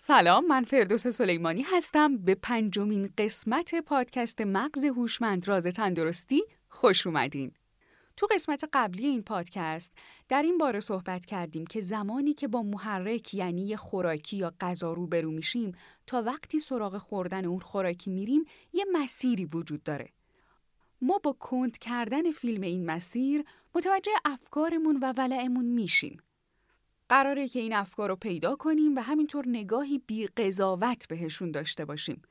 سلام من فردوس سلیمانی هستم. به پنجمین قسمت پادکست مغز هوشمند راز تندرستی خوش اومدین. تو قسمت قبلی این پادکست در این باره صحبت کردیم که زمانی که با محرک یعنی خوراکی یا غذا روبرو میشیم تا وقتی سراغ خوردن اون خوراکی میریم یه مسیری وجود داره. ما با کند کردن فیلم این مسیر متوجه افکارمون و ولعمون میشیم. قراره که این افکار رو پیدا کنیم و همینطور نگاهی بی قضاوت بهشون داشته باشیم.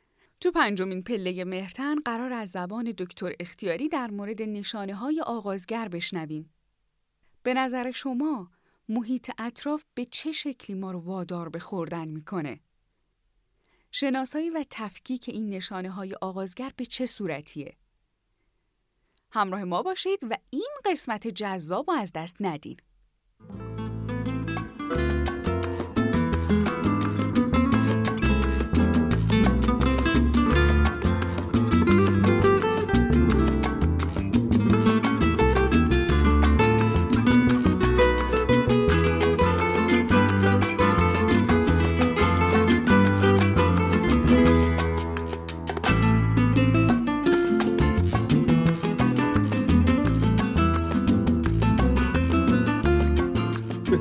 تو پنجمین پله مهرتن قرار از زبان دکتر اختیاری در مورد نشانه های آغازگر بشنویم. به نظر شما محیط اطراف به چه شکلی ما رو وادار به خوردن می‌کنه؟ شناسایی و تفکیک این نشانه های آغازگر به چه صورتیه؟ همراه ما باشید و این قسمت جذاب از دست ندین.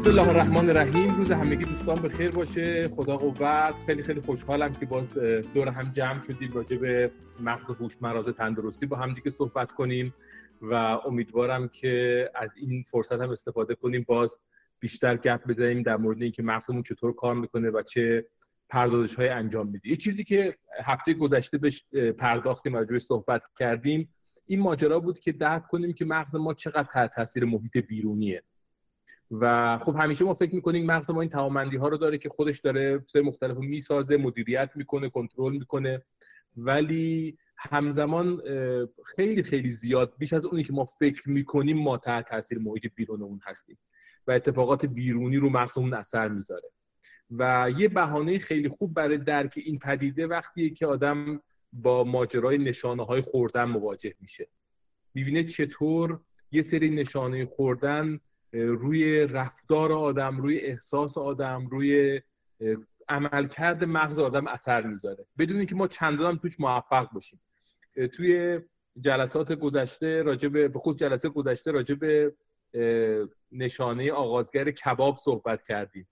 بسم الله الرحمن الرحیم روز همگی دوستان به خیر باشه. خدا قوت. خیلی خیلی خوشحالم که باز دور هم جمع شدیم راجع به مغز هوش مراز تندرستی. با هم دیگه صحبت کنیم و امیدوارم که از این فرصت هم استفاده کنیم. باز بیشتر گپ بزنیم در مورد اینکه مغزمون چطور کار می‌کنه و چه پردازش های انجام میده. یه چیزی که هفته گذشته بهش پرداختیم راجع صحبت کردیم این ماجرا بود که درک کنیم که مغز ما چقدر تاثیر محیط بیرونیه. و خب همیشه ما فکر می‌کنیم مغز ما این توامندی ها رو داره که خودش داره چیزای مختلف می‌سازه مدیریت می‌کنه کنترل می‌کنه. ولی همزمان خیلی خیلی زیاد بیش از اونی که ما فکر می‌کنیم ما تحت تاثیر محیط بیرونمون هستیم و اتفاقات بیرونی رو مغزمون اثر می‌ذاره. و یه بهانه خیلی خوب برای درک این پدیده وقتیه که آدم با ماجرای نشانه های خوردن مواجه میشه. می‌بینه چطور یه سری نشانه خوردن روی رفتار آدم روی احساس آدم روی عملکرد مغز آدم اثر می‌ذاره. بدون اینکه ما چندان توش موفق باشیم. توی جلسات گذشته راجع به خود جلسه گذشته راجع به نشانه آغازگر کباب صحبت کردیم.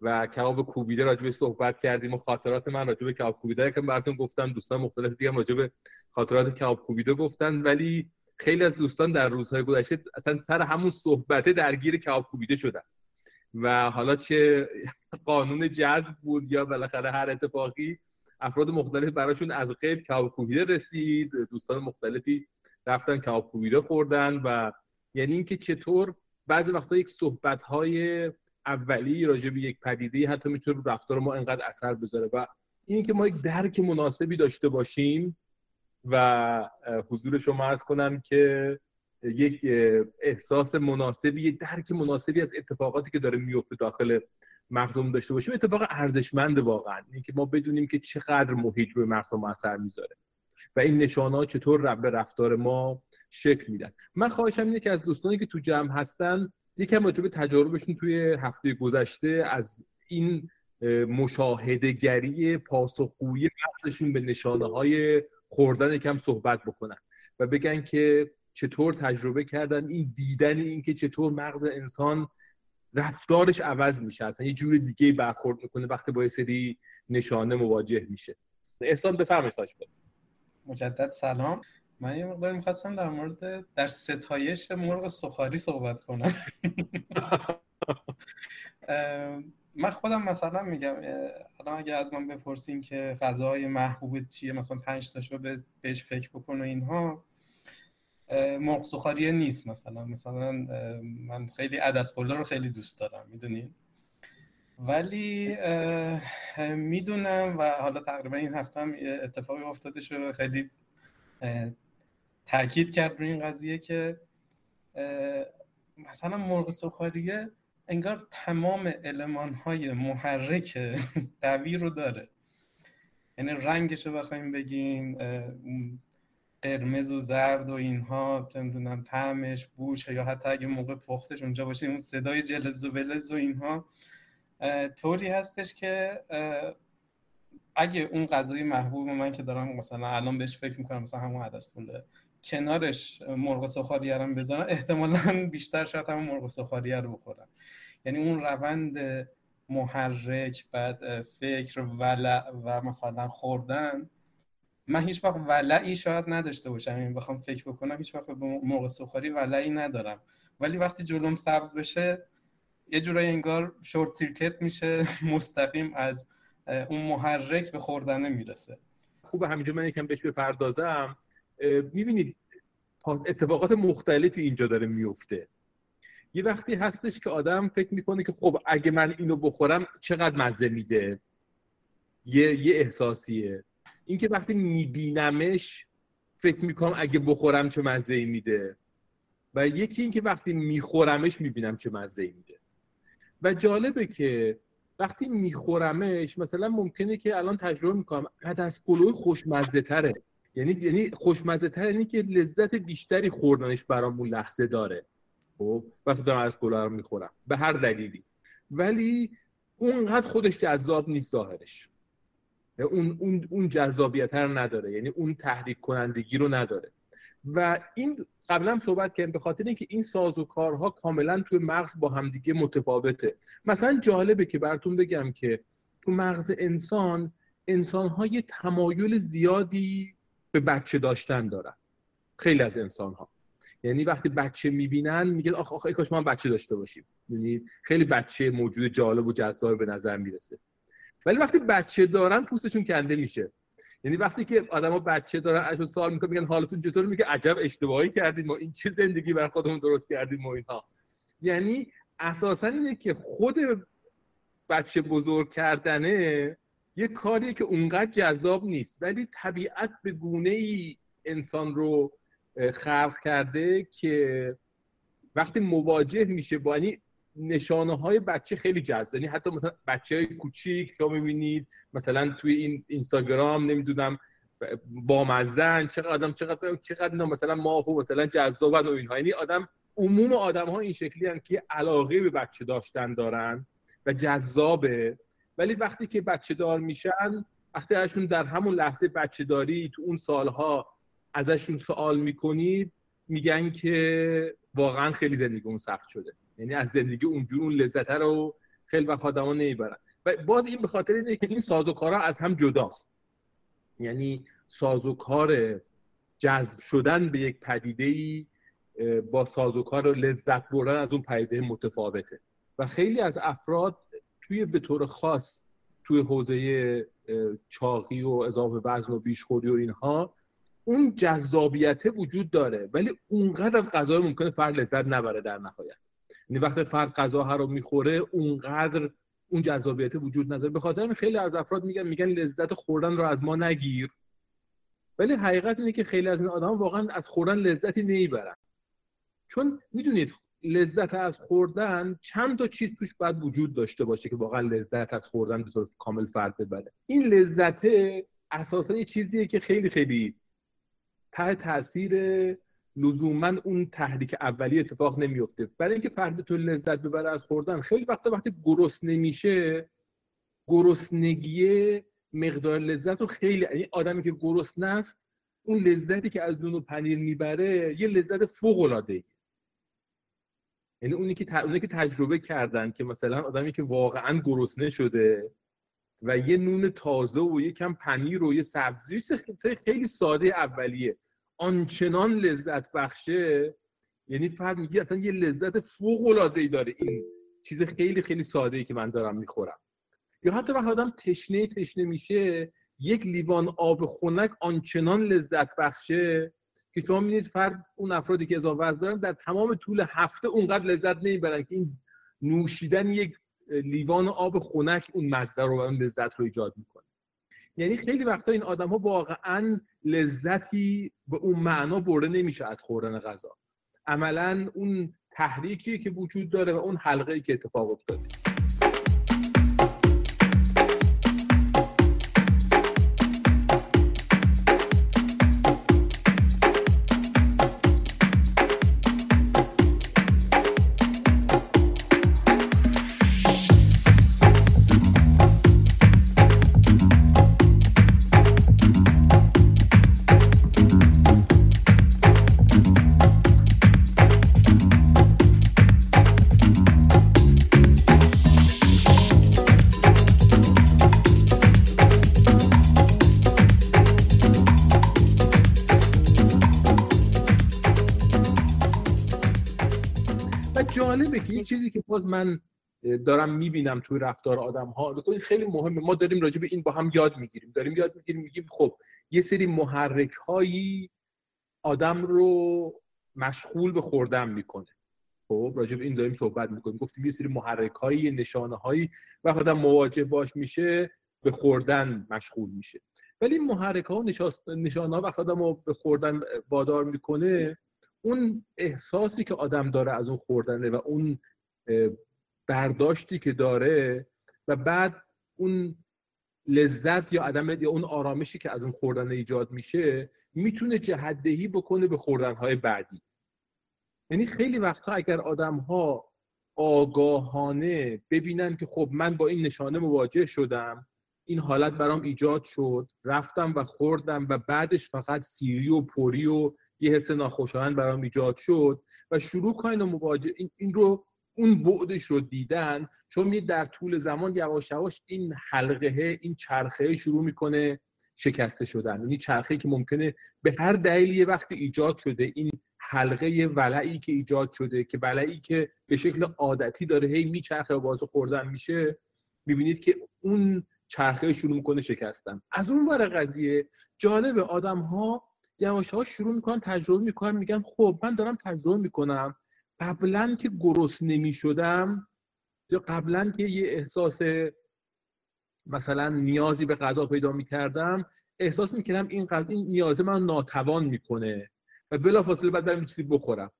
و کباب کوبیده راجع به صحبت کردیم و خاطرات من راجع به کباب کوبیده که براتون گفتم دوستان مختلف دیگه راجع به خاطرات کباب کوبیده گفتن. ولی خیلی از دوستان در روزهای گذشته اصلا سر همون صحبته درگیر کباب کوبیده شدن. و حالا چه قانون جذب بود یا بالاخره هر اتفاقی افراد مختلف براشون از قیب کباب کوبیده رسید دوستان مختلفی رفتن کباب کوبیده خوردن و یعنی اینکه چطور بعضی وقتا یک صحبت های اولی راجع به یک پدیده حتی می‌تونه رفتار ما انقدر اثر بذاره و این که ما یک درک مناسبی داشته باشیم و حضور شما ارز کنم که یک احساس مناسبی یک درک مناسبی از اتفاقاتی که داره میفته داخل مغزمون داشته باشیم. اتفاق ارزشمند واقعا. اینکه ما بدونیم که چقدر محیط روی مغز ما اثر می‌ذاره و این نشانه ها چطور به رفتار ما شکل میدن. من خواهشم اینه که از دوستانی که تو جمع هستن یکم راجع به تجاربشون توی هفته گذشته از این مشاهده گری پاسخگویی مغزشون به نشانه های خوردن یکم صحبت بکنن و بگن که چطور تجربه کردن این دیدن این که چطور مغز انسان رفتارش عوض میشه اصلا یه جور دیگه برخورد می‌کنه وقتی با یه سری نشانه مواجه میشه. احسان بفرمایید خواهش مجدد سلام. من یه مقدار می‌خواستم در مورد در ستایش مرغ سخاری صحبت کنم. من خودم مثلا میگم الان اگه از من بپرسین که غذای محبوب چیه مثلا پنج تاشو بهش فکر بکن و اینها مرغ سخاریه نیست مثلا. مثلا من خیلی عدس رو خیلی دوست دارم می‌دونین ولی می‌دونم و حالا تقریبا این هفته هم اتفاقی افتاده شده خیلی تاکید کرد روی این قضیه که مثلا مرغ سخاریه انگار تمام علمان های محرک قوی رو داره. یعنی رنگش رو بخوایم بگین قرمز و زرد و اینها نمی‌دونم طعمش بوش یا حتی اگه موقع پختش اونجا باشه اون صدای جلز و بلز و اینها. طوری هستش که اگه اون غذای محبوب من که دارم مثلا الان بهش فکر می‌کنم مثلا همون عدس پوله کنارش مرغ سوخاری هم بزنم احتمالا بیشتر شاید همون مرغ سوخاری رو بخورم یعنی اون روند محرک بعد فکر ولع و مثلا خوردن من هیچ وقت ولعی شاید نداشته باشم. این یعنی بخوام فکر بکنم هیچ وقت به مرغ سوخاری ولعی ندارم. ولی وقتی جلوم سبز بشه یه جورایی انگار شورت سیرکت میشه. مستقیم از اون محرک به خوردنه می‌رسه. خوب همینجا من یکم بهش بپردازم. می‌بینید اتفاقات مختلفی اینجا داره میفته یه وقتی هستش که آدم فکر می‌کنه که خب اگه من اینو بخورم چقدر مزه میده؟ یه, یه احساسیه. اینکه وقتی میبینمش فکر می‌کنم اگه بخورم چه مزه میده. و یکی اینکه وقتی میخورمش می‌بینم چه مزه میده. و جالبه که وقتی میخورمش مثلا ممکنه که الان تجربه می‌کنم از پلوی خوشمزه تره یعنی یعنی خوشمزه تر یعنی که لذت بیشتری خوردنش برامون لحظه داره. خب؟ وقتی دارم از رو می‌خورم. به هر دلیلی. ولی اونقدر خودش جذاب نیست ظاهرش. اون اون اون جذابیت رو نداره. یعنی اون تحریک کنندگی رو نداره. و این قبلا صحبت کردیم به خاطر اینکه این ساز و کارها کاملا توی مغز با همدیگه متفاوته. مثلا جالبه که براتون بگم که تو مغز انسان انسان های تمایل زیادی به بچه داشتن دارن. خیلی از انسان ها یعنی وقتی بچه می‌بینن میگن آخ آخ کاش ما بچه داشته باشیم. یعنی خیلی بچه موجود جالب و جذاب به نظر می‌رسه. ولی وقتی بچه دارن پوستشون کنده میشه. یعنی وقتی که آدما بچه دارن اشو سوال می‌کنن میگن حالتون چطور؟ میگه عجب اشتباهی کردیم ما این چه زندگی بر خودمون درست کردیم و اینها. یعنی اساسا اینه که خود بچه بزرگ کردنه یه کاریه که اونقدر جذاب نیست. ولی طبیعت به گونه ای انسان رو خلق کرده که وقتی مواجه میشه با یعنی نشانه های بچه خیلی جذاب. یعنی حتی مثلا بچه های کوچیک که می‌بینید مثلا توی این اینستاگرام نمی‌دونم با مزدن چقدر آدم چقدر چقدر مثلا ماهو مثلا جذابن و اینها. یعنی آدم عموم آدم ها این شکلی هن که علاقه به بچه داشتن دارن و جذابه. ولی وقتی که بچه دار میشن وقتی ازشون در همون لحظه بچه داری تو اون سالها ازشون سوال می‌کنید میگن که واقعا خیلی زندگی اون سخت شده. یعنی از زندگی اونجور اون لذت رو خیلی وقت آدما نمی‌برن. و باز این به خاطر اینه که این سازوکارها از هم جداست. یعنی سازوکار جذب شدن به یک پدیده ای با سازوکار لذت بردن از اون پدیده متفاوته. و خیلی از افراد توی به طور خاص توی حوزه چاقی و اضافه وزن و بیشخوری و اینها اون جذابیت وجود داره ولی اونقدر از غذا ممکنه فرد لذت نبره در نهایت. یعنی وقتی فرد غذا رو می‌خوره اونقدر اون جذابیت وجود نداره. به خاطر خیلی از افراد میگن میگن لذت خوردن رو از ما نگیر. ولی حقیقت اینه که خیلی از این آدم واقعا از خوردن لذتی نمی‌برن. چون می‌دونید لذت از خوردن چند تا چیز توش باید وجود داشته باشه که واقعا لذت از خوردن به طور کامل فرد ببره. این لذت اساسا یه چیزیه که خیلی خیلی تحت تاثیر لزوما اون تحریک اولی اتفاق نمیفته برای اینکه فرد تو لذت ببره از خوردن خیلی وقتا وقتی گرست نمیشه گرسنگی مقدار لذت رو خیلی یعنی آدمی که گرسنه است اون لذتی که از نون و پنیر می‌بره یه لذت فوق العاده یعنی اونی که اونی که تجربه کردن که مثلا آدمی که واقعا گرسنه شده و یه نون تازه و یه کم پنیر و یه سبزی خیلی ساده اولیه. آنچنان لذت بخشه یعنی فرد میگه اصلا یه لذت فوق العاده ای داره این چیز خیلی خیلی ساده ای که من دارم می‌خورم. یا حتی وقتی آدم تشنه تشنه میشه یک لیوان آب خنک آنچنان لذت بخشه که شما می‌بینید فرد اون افرادی که اضافه وزن دارن در تمام طول هفته اونقدر لذت نمی‌برن که این نوشیدن یک لیوان آب خنک اون مزه رو و اون لذت رو ایجاد می‌کنه. یعنی خیلی وقتا این آدم ها واقعا لذتی به اون معنا برده نمیشه از خوردن غذا. عملا اون تحریکی که وجود داره و اون حلقه که اتفاق افتاده. من دارم می‌بینم توی رفتار آدم ها خیلی مهمه. ما داریم راجع به این با هم یاد می‌گیریم. داریم یاد می‌گیریم میگیم خب یه سری محرک هایی آدم رو مشغول به خوردن می‌کنه. خب راجع به این داریم صحبت می‌کنیم. گفتیم یه سری محرک هایی نشانه هایی و آدم مواجه باش میشه به خوردن مشغول میشه. ولی این محرک ها و نشانه ها وقتی آدم رو به خوردن وادار می‌کنه اون احساسی که آدم داره از اون خوردنه و اون برداشتی که داره و بعد اون لذت یا عدم یا اون آرامشی که از اون خوردن ایجاد میشه می‌تونه جهدهی بکنه به خوردنهای بعدی. یعنی خیلی وقتها اگر آدم ها آگاهانه ببینن که خب من با این نشانه مواجه شدم این حالت برام ایجاد شد رفتم و خوردم و بعدش فقط سیری و پری و یه حس ناخوشایند برام ایجاد شد و شروع کنین و مواجه این, این رو اون بعدش رو دیدن چون می در طول زمان یواش یواش این حلقه این چرخه شروع می‌کنه شکسته شدن. یعنی چرخه که ممکنه به هر دلیلی وقتی ایجاد شده این حلقه ولعی که ایجاد شده که ولعی که به شکل عادتی داره هی میچرخه و باز خوردن میشه می‌بینید که اون چرخه شروع می‌کنه شکستن. از اون ور قضیه جالب آدم ها یواش شروع می‌کنن تجربه می‌کنن میگن خب من دارم تجربه می‌کنم. قبلا که گرست نمی شدم یا قبلا که یه احساس مثلا نیازی به غذا پیدا می کردم احساس می کردم این, این نیازه من ناتوان می‌کنه و بلافاصله بعد برم چیزی بخورم.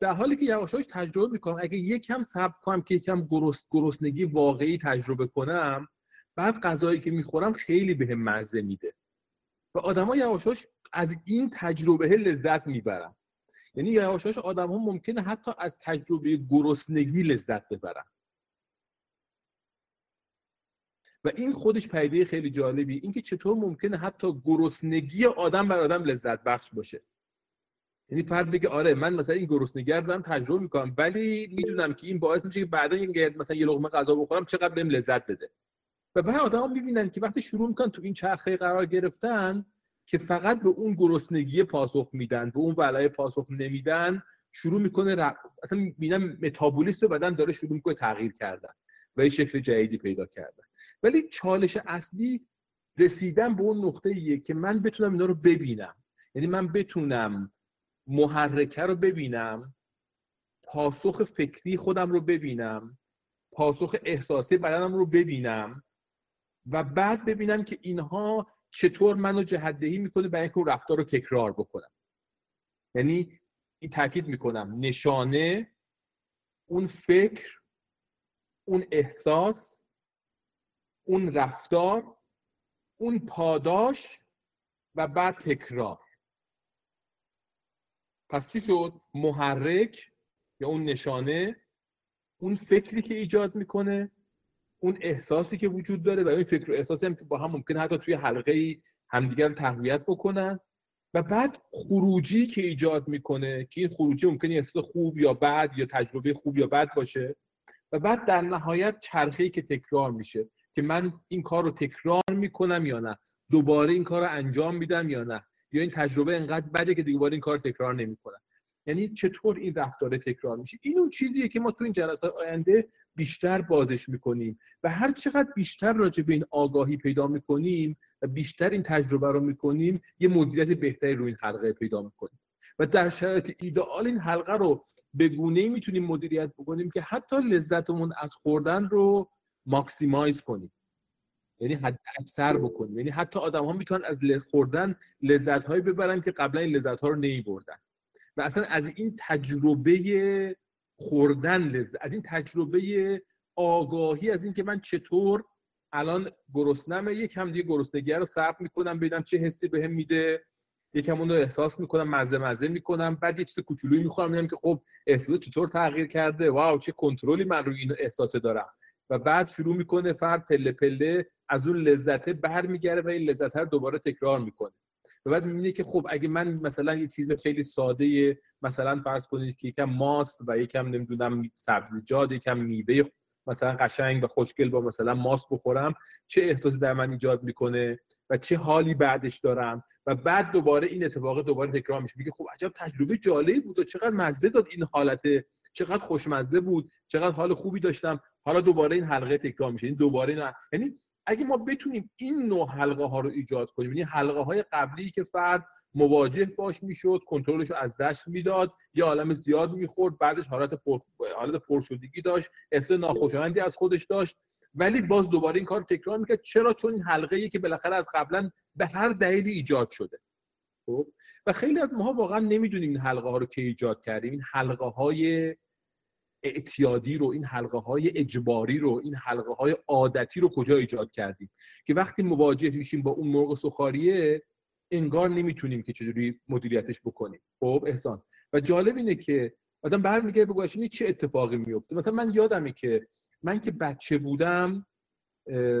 در حالی که یواشاش تجربه می‌کنم اگه یکم صبر کنم که یکم گرست گرسنگی واقعی تجربه کنم بعد غذایی که می‌خورم خیلی بهم به مزه میده. و آدما یواشاش از این تجربه لذت می‌برن. یعنی یواشاش آدم ها ممکنه حتی از تجربه گرسنگی لذت ببرن. و این خودش پیده خیلی جالبی. اینکه چطور ممکنه حتی گرسنگی آدم بر آدم لذت بخش باشه. یعنی فرد بگه آره من مثلا این گرسنگی رو دارم تجربه می‌کنم ولی می‌دونم که این باعث میشه که بعدا مثلا یه لقمه غذا بخورم چقدر بهم لذت بده. و بعد آدم می‌بینن که وقتی شروع می‌کنن تو این چرخه قرار گرفتن که فقط به اون گرسنگی پاسخ میدن به اون ولای پاسخ نمیدن شروع می‌کنه ر... اصلا می‌بینم متابولیست بدن داره شروع می‌کنه تغییر کردن و یه شکل جدیدی پیدا کردن. ولی چالش اصلی رسیدن به اون نقطه ایه که من بتونم اینا رو ببینم. یعنی من بتونم محرکه رو ببینم پاسخ فکری خودم رو ببینم پاسخ احساسی بدنم رو ببینم و بعد ببینم که اینها چطور منو جهدهی می‌کنه برای اینکه اون رفتار رو تکرار بکنم. یعنی این تاکید می‌کنم. نشانه اون فکر اون احساس اون رفتار اون پاداش و بعد تکرار. پس چی شد؟ محرک یا اون نشانه اون فکری که ایجاد می‌کنه اون احساسی که وجود داره و این فکر و احساسی هم که با هم ممکنه حتی توی حلقه ای همدیگر تقویت بکنن. و بعد خروجی که ایجاد می‌کنه که این خروجی ممکنه احساس خوب یا بد یا تجربه خوب یا بد باشه و بعد در نهایت چرخه که تکرار میشه که من این کار رو تکرار می‌کنم یا نه دوباره این کار رو انجام میدم یا نه یا این تجربه انقدر بده که دوباره این کار تکرار نمی‌کنم. یعنی چطور این رفتار تکرار میشه؟ این اون چیزیه که ما تو این جلسات آینده بیشتر بازش می‌کنیم و هر چقدر بیشتر راجع به این آگاهی پیدا می‌کنیم و بیشتر این تجربه رو می‌کنیم یه مدیریت بهتری روی این حلقه پیدا می‌کنیم. و در شرایط ایدئال این حلقه رو به گونه می‌تونیم مدیریت بکنیم که حتی لذتمون از خوردن رو ماکسیمایز کنیم. یعنی حد اکثر بکنیم. یعنی حتی آدم ها می‌تونن از خوردن لذت هایی ببرن که قبلا این لذت ها رو بردن و اصلا از این تجربه خوردن لذت از این تجربه آگاهی از اینکه من چطور الان گرسنمه یکم دیگه گرسنگی رو صبر می‌کنم ببینم چه حسی بهم میده. یکم اون رو احساس می‌کنم مزه مزه می‌کنم. بعد یه چیز کوچولویی می‌خورم می‌بینم که خب احساس چطور تغییر کرده. واو چه کنترلی من روی این احساس دارم. و بعد شروع می‌کنه فرد پله پله از اون لذته برمیگرده و این لذت رو دوباره تکرار می‌کنه. و بعد می‌بینی که خب اگه من مثلا یه چیز خیلی ساده مثلا فرض کنید که یکم ماست و یکم نمی‌دونم سبزیجات یکم میوه مثلا قشنگ و خوشگل با مثلا ماست بخورم چه احساسی در من ایجاد می‌کنه و چه حالی بعدش دارم؟ و بعد دوباره این اتفاق دوباره تکرار میشه. میگه خب عجب تجربه جالبی بود و چقدر مزه داد این حالت چقدر خوشمزه بود چقدر حال خوبی داشتم. حالا دوباره این حلقه تکرار میشه. این دوباره این یعنی اگه ما بتونیم این نوع حلقه ها رو ایجاد کنیم یعنی حلقه های قبلی که فرد مواجه باش می‌شد کنترلش رو از دست می‌داد یه عالم زیاد می‌خورد بعدش حالت پر حالت پرشدگی داشت احساس ناخوشایندی از خودش داشت. ولی باز دوباره این کار تکرار می‌کرد چرا؟ چون این حلقه ای که بالاخره از قبلا به هر دلیلی ایجاد شده. خب؟ و خیلی از ماها واقعا نمی‌دونیم این حلقه ها رو که ایجاد کردیم. این حلقه های اعتیادی رو این حلقه های اجباری رو این حلقه های عادتی رو کجا ایجاد کردیم؟ که وقتی مواجه میشیم با اون مرغ سخاریه انگار نمی‌تونیم که چجوری مدیریتش بکنیم. خب احسان. و جالب اینه که آدم برمیگرده بگوش این چه اتفاقی میفته؟ مثلا من یادمه که من که بچه بودم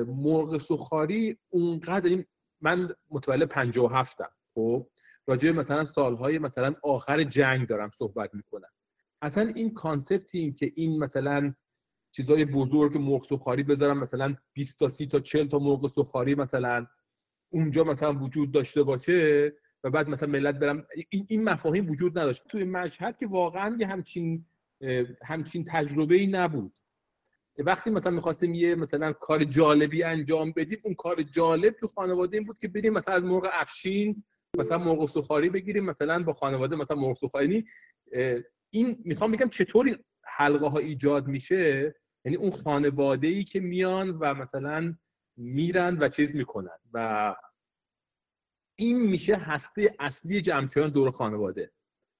مرغ سخاری اونقدر این من متولد 57 م خب راجع مثلا سالهای مثلا آخر جنگ دارم صحبت می‌کنم. اصلا این کانسپت این که این مثلا چیزای بزرگ مرغ سخاری بذارم مثلا 20 تا 30 تا 40 تا مرغ سخاری مثلا اونجا مثلا وجود داشته باشه و بعد مثلا ملت برم این, این مفاهیم وجود نداشت. توی مشهد که واقعا یه همچین همچین تجربه ای نبود وقتی مثلا می‌خواستیم یه مثلا کار جالبی انجام بدیم اون کار جالب تو خانواده این بود که بریم مثلا از مرغ افشین مثلا مرغ سوخاری بگیریم مثلا با خانواده مثلا مرغ سوخاری یعنی این می‌خوام بگم چطوری حلقه ها ایجاد میشه؟ یعنی اون خانواده ای که میان و مثلا میرن و چیز می‌کنن و این میشه هسته اصلی جمع دور خانواده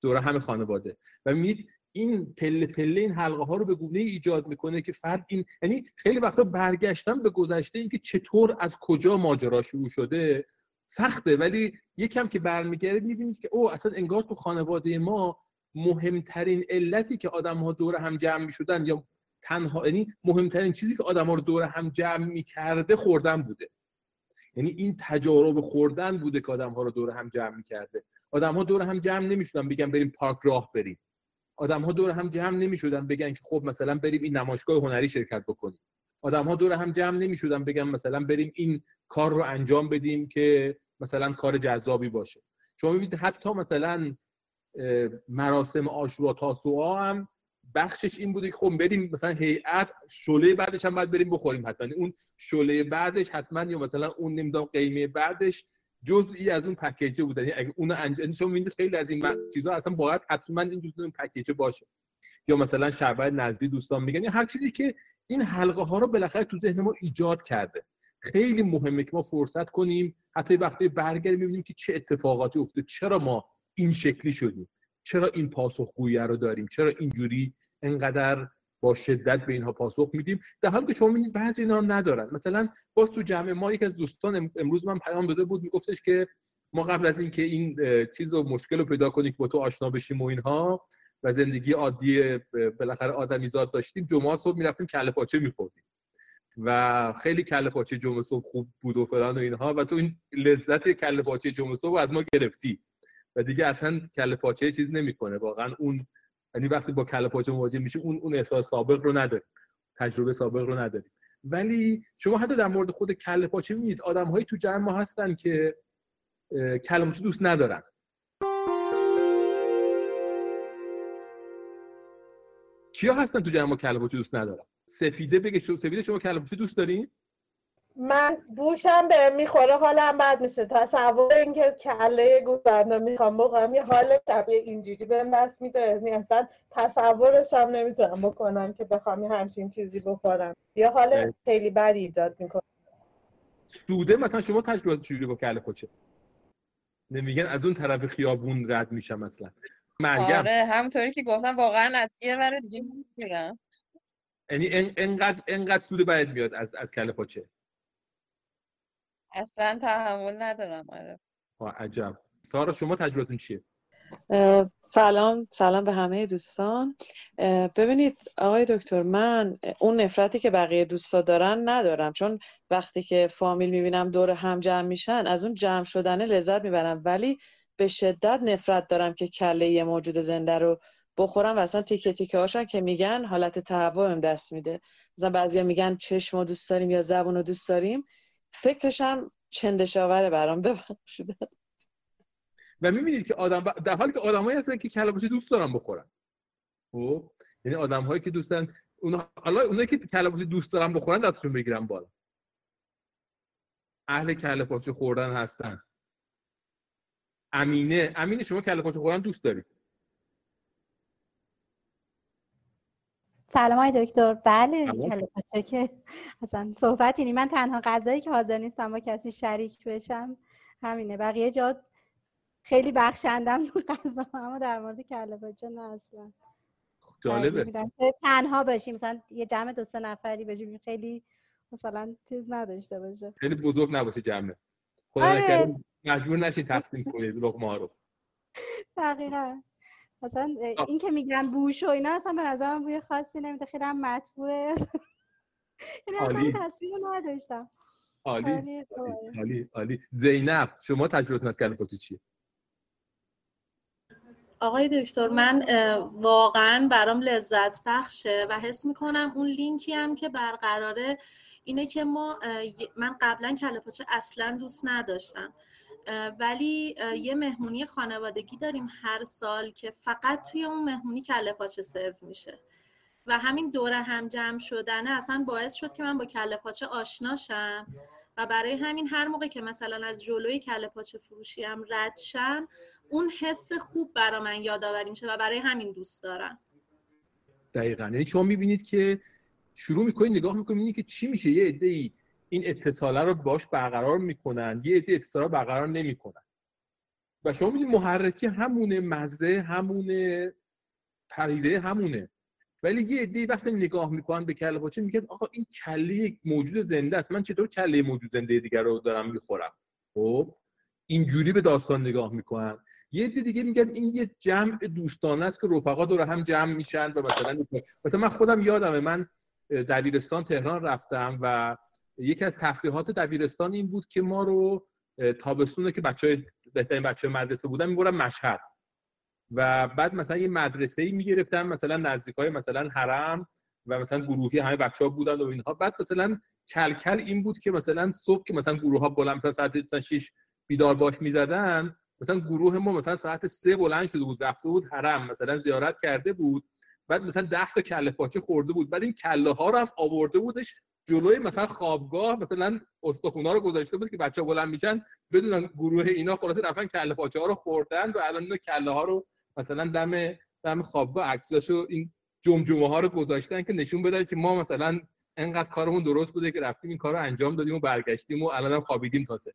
دور همه خانواده. و میید این پله پله این حلقه ها رو به گونه ایجاد می‌کنه که فرد این یعنی خیلی وقتا برگشتن به گذشته اینکه چطور از کجا ماجرا شروع شده سخته. ولی یکم که برمیگرده می‌بینید که او اصلا انگار تو خانواده ما مهمترین علتی که آدم ها دور هم جمع می‌شدن یا تنها یعنی مهمترین چیزی که آدم ها رو دور هم جمع می‌کرده خوردن بوده. یعنی این تجارب خوردن بوده که آدم ها رو دور هم جمع می‌کرده. آدم ها دور هم جمع نمی‌شدن بگن بریم پارک راه بریم. آدم ها دور هم جمع نمی‌شدن بگن که خب مثلا بریم این نمایشگاه هنری شرکت بکنیم. آدم ها دور هم جمع نمی‌شدن بگن مثلا بریم این کار رو انجام بدیم که مثلا کار جذابی باشه. شما می‌بینید حتی مثلا مراسم آشورا تاسوعا هم بخشش این بوده که خب بریم مثلا هیئت شله بعدش هم باید بریم بخوریم حتما. اون شله بعدش حتما یا مثلا اون نمی‌دونم قیمه بعدش جزئی از اون پکیجه بوده. یعنی اگه اون انجام یعنی شما می‌بینید خیلی از این چیزها اصلا باید حتما این جزء اون پکیجه باشه. یا مثلا شربت نزدی دوستان میگن. یا هر چیزی که این حلقه ها رو بالاخره تو ذهن ما ایجاد کرده. خیلی مهمه که ما فرصت کنیم. حتی وقتی برگردیم می‌بینیم که چه اتفاقاتی افتاد چرا ما این شکلی شدیم. چرا این پاسخگویی رو داریم؟ چرا اینجوری انقدر با شدت به اینها پاسخ میدیم؟ در حالی که شما می‌بینید بعضی اینا رو ندارن. مثلا باز تو جمع ما یک از دوستان امروز من پیام داده بود میگفتش که ما قبل از اینکه این چیز و مشکل رو پیدا کنیم که با تو آشنا بشیم و اینها و زندگی عادی بالاخره آدمیزاد داشتیم جمعه صبح می‌رفتیم کله پاچه میخوردیم. و خیلی کله پاچه جمعه صبح خوب بود و فلان و اینها و تو این لذت کله پاچه جمعه صبح از ما گرفتی. و دیگه اصلا کله پاچه چیز نمی‌کنه. واقعا اون یعنی وقتی با کله پاچه مواجه میشه اون اون احساس سابق رو نداره تجربه سابق رو نداریم ولی شما حتی در مورد خود کله پاچه می‌بینید آدم تو جمع ما هستن که کله دوست ندارن. کیا هستن تو جمع ما کله پاچه دوست ندارن؟ سفیده بگه شو سفیده شما کله پاچه دوست دارین من بوشم به می‌خوره حالم بد میشه. تصور اینکه کله گوسفند می‌خوام بخورم یه حال شبیه اینجوری به دست میده. یعنی اصلا تصورش هم نمی‌تونم بکنم که بخوام همچین چیزی بخورم. یه حال خیلی بدی ایجاد می‌کنه. سوده مثلا شما تجربه چجوری با کله پاچه نمیگن از اون طرف خیابون رد میشم مثلا مریم آره همونطوری که گفتم واقعا از یه ور دیگه می‌گیرم یعنی انقدر انقدر سوده باید میاد از از کله پاچه اصلا تحمل ندارم آره. عجب. سارا شما تجربتون چیه؟ سلام سلام به همه دوستان. ببینید آقای دکتر من اون نفرتی که بقیه دوستا دارن ندارم. چون وقتی که فامیل می‌بینم دور هم جمع میشن از اون جمع شدن لذت می‌برم. ولی به شدت نفرت دارم که کله یه موجود زنده رو بخورم و اصلا تیکه تیکه هاشن که میگن حالت تهوع دست میده. مثلا بعضیا میگن چشم رو دوست داریم یا زبون رو دوست داریم. فکرشم چندشاوره برام ببخشید. و می‌بینید که آدم در حالی که آدمایی هستن که کلباسی دوست دارن بخورن. خب؟ یعنی آدم هایی که دوستن اونا حالا اونایی که پاچه دوست دارن بخورن دستشون بگیرن بالا. اهل کله پاچه خوردن هستن. امینه امینه شما کله پاچه خوردن دوست دارید سلام های دکتر. بله پاچه که اصلا صحبت اینی. من تنها غذایی که حاضر نیستم با کسی شریک بشم همینه. بقیه جا خیلی بخشندم تو غذا اما در مورد کله پاچه نه اصلا. جالبه. تنها باشیم. مثلا یه جمع دو سه نفری باشیم خیلی مثلا چیز نداشته باشه. خیلی بزرگ نباشه جمع خدا آره. مجبور نشین تقسیم کنید لقمه رو. دقیقا. مثلا این که میگن بوش و اینا اصلا به نظرم بوی خاصی نمیده. خیلی هم مطبوعه. یعنی اصلا تصویر نداشتم. عالی. عالی عالی زینب شما تجربه از کله چیه؟ آقای دکتر من واقعا برام لذت بخشه و حس می‌کنم اون لینکی هم که برقراره اینه که ما من قبلا کله پاچه اصلا دوست نداشتم. ولی یه مهمونی خانوادگی داریم هر سال که فقط توی اون مهمونی کله پاچه سرو میشه. و همین دوره هم جمع شدنه اصلا باعث شد که من با کله پاچه آشناشم و برای همین هر موقع که مثلا از جلوی کله پاچه فروشی هم رد شم اون حس خوب برا من یادآوری میشه و برای همین دوست دارم. دقیقا. یعنی شما می‌بینید که شروع می‌کنید نگاه می‌کنید که چی میشه. یه عده این اتصاله رو باش برقرار می‌کنن. یه عده اتصال رو برقرار نمی‌کنن. و شما می‌بینید محرکی همونه مزه همونه پریده همونه. ولی یه عده وقتی نگاه می‌کنن به کله پاچه میگن آقا این کله یک موجود زنده است. من چطور کله موجود زنده دیگر رو دارم می‌خورم؟ خب؟ اینجوری به داستان نگاه می‌کنن. یه عده دیگه میگن این یه جمع دوستانه است که رفقا دور هم جمع میشن و مثلا مثلا من خودم یادمه. من دبیرستان تهران رفتم و یکی از تفریحات دبیرستان این بود که ما رو تابستونه که بچه بهترین بچه مدرسه بودن می‌برن مشهد. و بعد مثلا یه مدرسه ای می‌گرفتن مثلا نزدیک های مثلا حرم و مثلا گروهی همه بچه ها بودن و اینها. بعد مثلا کلکل این بود که مثلا صبح که مثلا گروه ها بلند مثلا ساعت 6 بیدار باش می‌زدن مثلا گروه ما مثلا ساعت سه بلند شده بود رفته بود حرم مثلا زیارت کرده بود. بعد مثلا ده تا کله پاچه خورده بود. بعد این کله ها رو هم آورده بودش جلوی مثلا خوابگاه مثلا استخونا رو گذاشته بود که بچه بلند میشن بدونن گروه اینا خلاصه رفتن کله پاچه ها رو خوردن و الان اینا کله ها رو مثلا دم دم خوابگاه عکساشو این جمجمه ها رو گذاشتن که نشون بدن که ما مثلا انقدر کارمون درست بوده که رفتیم این کار رو انجام دادیم و برگشتیم و الان هم خوابیدیم تازه.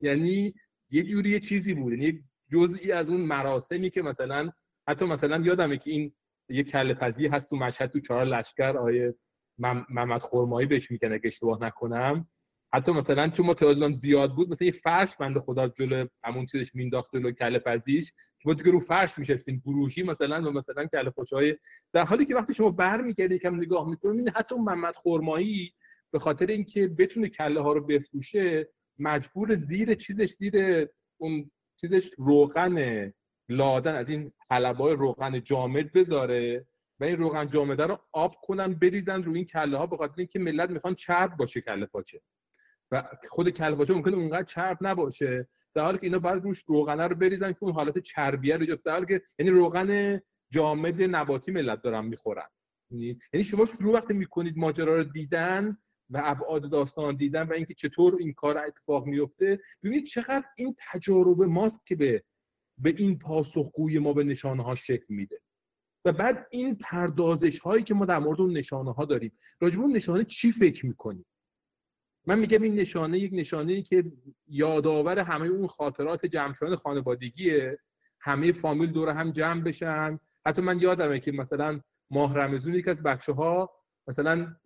یعنی یه جوری یه چیزی بود یعنی جزئی از اون مراسمی که مثلا حتی مثلا یادمه که این یه کله پزی هست تو مشهد تو چهار لشکر آیه محمد خرمایی بهش میگن اگه اشتباه نکنم. حتی مثلا چون ما زیاد بود مثلا یه فرش بنده خدا جلو همون چیزش مینداخت جلو کله پزیش که دیگه رو فرش میشستیم گروهی مثلا و مثلا کله های در حالی که وقتی شما برمیگردید یکم نگاه می‌کنید حتی محمد خرمایی به خاطر اینکه بتونه کله ها رو بفروشه مجبور زیر چیزش زیر اون چیزش روغن لادن از این حلبای روغن جامد بذاره. و این روغن جامده رو آب کنن بریزن روی این کله ها به خاطر اینکه ملت می‌خوان چرب باشه کله پاچه. و خود کله پاچه ممکنه اونقدر چرب نباشه. در حالی که اینا باید روش روغن رو بریزن که اون حالت چربیه رو در حالی که یعنی روغن جامد نباتی ملت دارن می‌خورن. یعنی-, یعنی شما شروع وقتی می‌کنید ماجرا رو دیدن و ابعاد داستان دیدن و اینکه چطور این کار اتفاق میفته ببینید چقدر این تجارب ماست که به به این پاسخگوی ما به نشانه ها شکل میده. و بعد این پردازش هایی که ما در مورد اون نشانه ها داریم. راجب اون نشانه چی فکر می‌کنیم؟ من میگم این نشانه یک نشانه ای که یادآور همه اون خاطرات جمع شدن خانوادگیه. همه فامیل دور هم جمع بشن. حتی من یادمه که مثلا ماه رمزون یک از بچه ها مثلا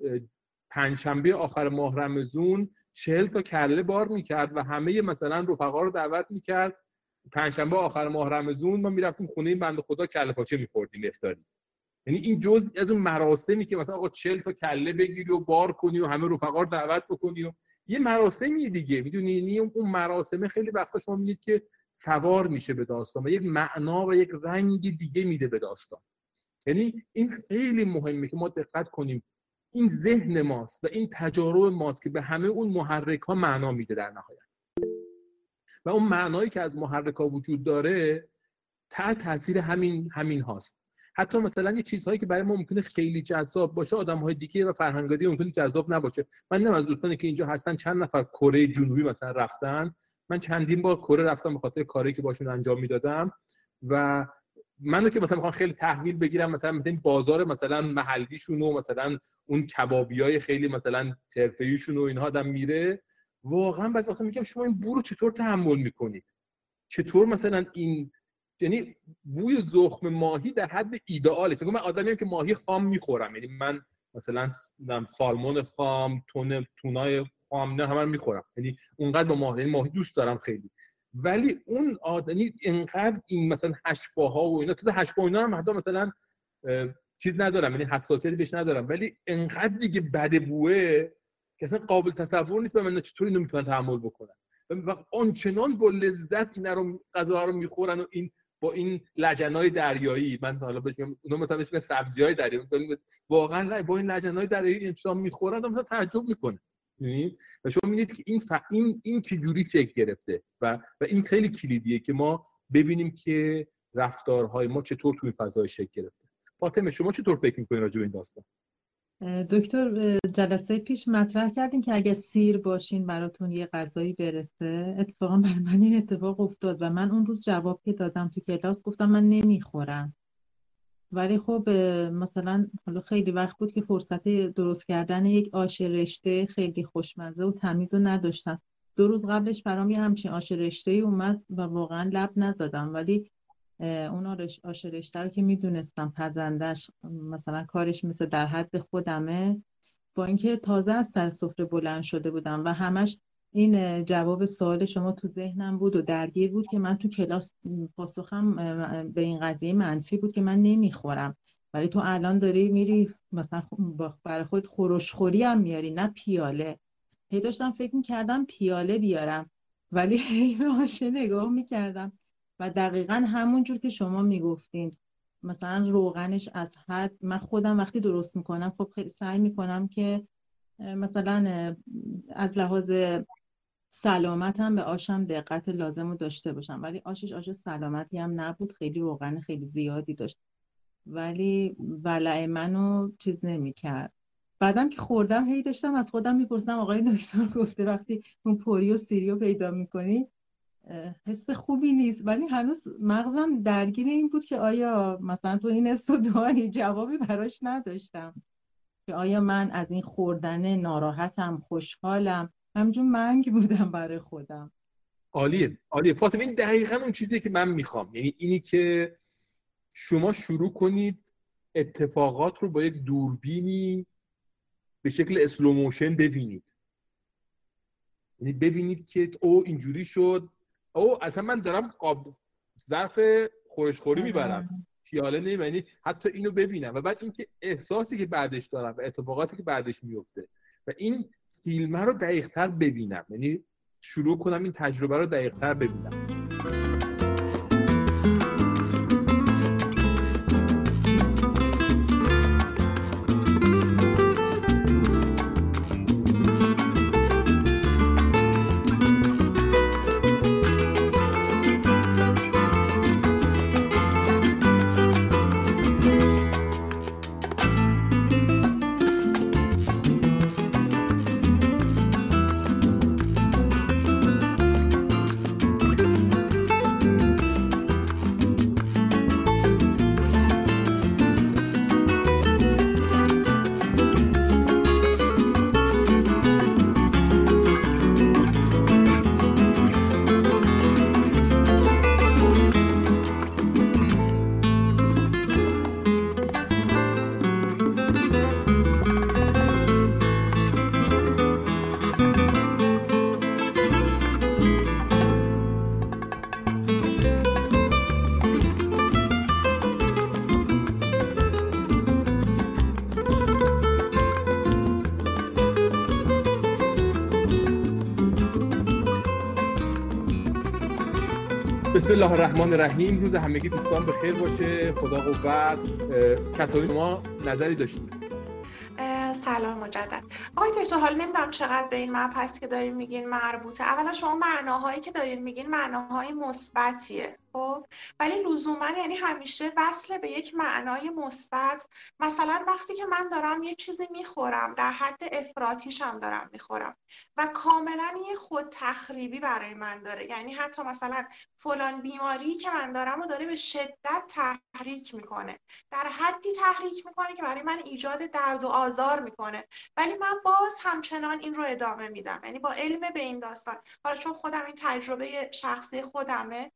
پنجشنبه آخر ماه رمزون چهل تا کله بار می‌کرد و همه مثلا رفقا رو دعوت می‌کرد پنجشنبه آخر ماه رمزون ما می‌رفتیم خونه این بنده خدا کله پاچه میخوردیم افطاری یعنی این جز از اون مراسمی که مثلا آقا 40 تا کله بگیری و بار کنی و همه رفقا رو دعوت بکنی و یه مراسمی دیگه. می‌دونی؟ یعنی اون مراسمه خیلی وقتا شما می‌دید که سوار میشه به داستان و یک معنا و یک رنگ دیگه میده به داستان. یعنی این خیلی مهمه که ما دقت کنیم. این ذهن ماست و این تجارب ماست که به همه اون محرک ها معنا میده در نهایت. و اون معنایی که از محرک ها وجود داره تحت تاثیر همین همین هاست. حتی مثلا یه چیزهایی که برای ما ممکنه خیلی جذاب باشه آدم های دیگه و فرهنگادی ممکنه جذاب نباشه. من نمی‌دونم از دوستانی که اینجا هستن چند نفر کره جنوبی مثلا رفتن. من چندین بار کره رفتم به خاطر کاری که باشون انجام می‌دادم. و منو که مثلا می‌خوام خیلی تحویل بگیرم مثلا مثلا بازار مثلا محلیشون و مثلا اون کبابی های خیلی مثلا ترفیشون و اینها آدم میره. واقعا بعضی وقتا میگم شما این بو رو چطور تحمل می‌کنید؟ چطور مثلا این یعنی بوی زخم ماهی در حد ایدئاله چون من آدمیم که ماهی خام می‌خورم. یعنی من مثلا سالمون خام تون تونای خام نه همه می‌خورم. یعنی اونقدر با ماهی یعنی ماهی دوست دارم خیلی. ولی اون آدمی اینقدر این مثلا هشباها و اینا تو هشبا اینا هم حتی مثلا چیز ندارم. یعنی حساسیتی بهش ندارم. ولی انقدر دیگه بد بوه که اصلا قابل تصور نیست به من چطور اینو می‌تونن تحمل بکنن. و آنچنان با لذت اینا رو غذا رو می‌خورن و این با این لجنای دریایی من حالا بهش میگم اونها مثلا بهش سبزی های دریایی. واقعا با این لجنای دریایی انسان می‌خورن مثلا تعجب می‌کنه. و شما می‌بینید که این ف... این این چجوری شکل گرفته و و این خیلی کلیدیه که ما ببینیم که رفتارهای ما چطور توی فضای شکل گرفته. فاطمه شما چطور فکر می‌کنید راجع به این داستان؟ دکتر جلسه پیش مطرح کردین که اگه سیر باشین براتون یه غذایی برسه. اتفاقا بر من این اتفاق افتاد و من اون روز جواب که دادم تو کلاس گفتم من نمی‌خورم. ولی خب مثلا حالا خیلی وقت بود که فرصت درست کردن یک آش رشته خیلی خوشمزه و تمیز رو نداشتم. دو روز قبلش برام یه همچین آش رشته اومد و واقعا لب نزدم. ولی اون آش رشته رو که می‌دونستم پزندش مثلا کارش مثل در حد خودمه. با اینکه تازه از سر سفره بلند شده بودم و همش این جواب سوال شما تو ذهنم بود و درگیر بود که من تو کلاس پاسخم به این قضیه منفی بود که من نمی‌خورم. ولی تو الان داری میری مثلا برای خود خورشخوری هم میاری نه پیاله. هی داشتم فکر می‌کردم پیاله بیارم. ولی هی به نگاه می‌کردم. و دقیقا همون جور که شما می‌گفتین. مثلا روغنش از حد من خودم وقتی درست می‌کنم خب خیلی سعی می‌کنم که مثلا از لحاظ سلامتم به آشم دقت لازم رو داشته باشم. ولی آشش آش سلامتی هم نبود خیلی روغن خیلی زیادی داشت. ولی ولع منو چیز نمی‌کرد. بعدم که خوردم هی داشتم از خودم می‌پرسم آقای دکتر گفته وقتی اون پوری و سیریو پیدا می‌کنی حس خوبی نیست. ولی هنوز مغزم درگیر این بود که آیا مثلا تو این حس داری جوابی براش نداشتم. که آیا من از این خوردن ناراحتم خوشحالم؟ همجون منگ بودم برای خودم. عالیه عالیه. فاطمه این دقیقا اون چیزی که من می‌خوام. یعنی اینی که شما شروع کنید اتفاقات رو با یک دوربینی به شکل اسلوموشن ببینید. یعنی ببینید که او اینجوری شد. او اصلا من دارم قاب ظرف خورشخوری می‌برم. خیاله نیم یعنی حتی اینو ببینم. و بعد اینکه احساسی که بعدش دارم و اتفاقاتی که بعدش میفته و این فیلم رو دقیقتر ببینم. یعنی شروع کنم این تجربه رو دقیقتر ببینم. بسم الله الرحمن الرحیم. روز همگی دوستان به خیر باشه. خدا قوت. کتابی ما نظری داشتیم. سلام مجدد. آقای دکتر حالا نمی‌دونم چقدر به این مبحث که دارین میگین مربوطه. اولا شما معناهایی که دارین میگین معناهای مثبتیه. خب ولی لزوما یعنی همیشه وصل به یک معنای مثبت. مثلا وقتی که من دارم یه چیزی می‌خورم در حد افراتیش هم دارم می‌خورم و کاملا یه خود تخریبی برای من داره. یعنی حتی مثلا فلان بیماری که من دارم و داره به شدت تحریک می‌کنه. در حدی تحریک می‌کنه که برای من ایجاد درد و آزار می‌کنه. ولی من باز همچنان این رو ادامه میدم. یعنی با علم به این داستان. حالا چون خودم این تجربه شخصی خودمه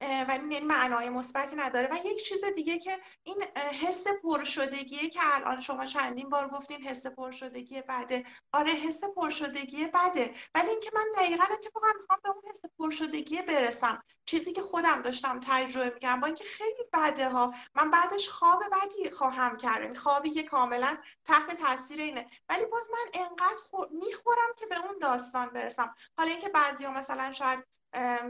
ولی یعنی معنای مثبتی نداره. و یک چیز دیگه که این حس پرشدگیه که الان شما چندین بار گفتین حس پرشدگی بده. آره حس پرشدگی بده. ولی اینکه من دقیقا اتفاقا می‌خوام به اون حس پرشدگی برسم. چیزی که خودم داشتم تجربه می‌کنم با اینکه خیلی بده ها من بعدش خواب بدی خواهم کرد. یعنی خوابی که کاملا تحت تاثیر اینه. ولی باز من انقدر می‌خورم که به اون داستان برسم. حالا اینکه بعضیا مثلا شاید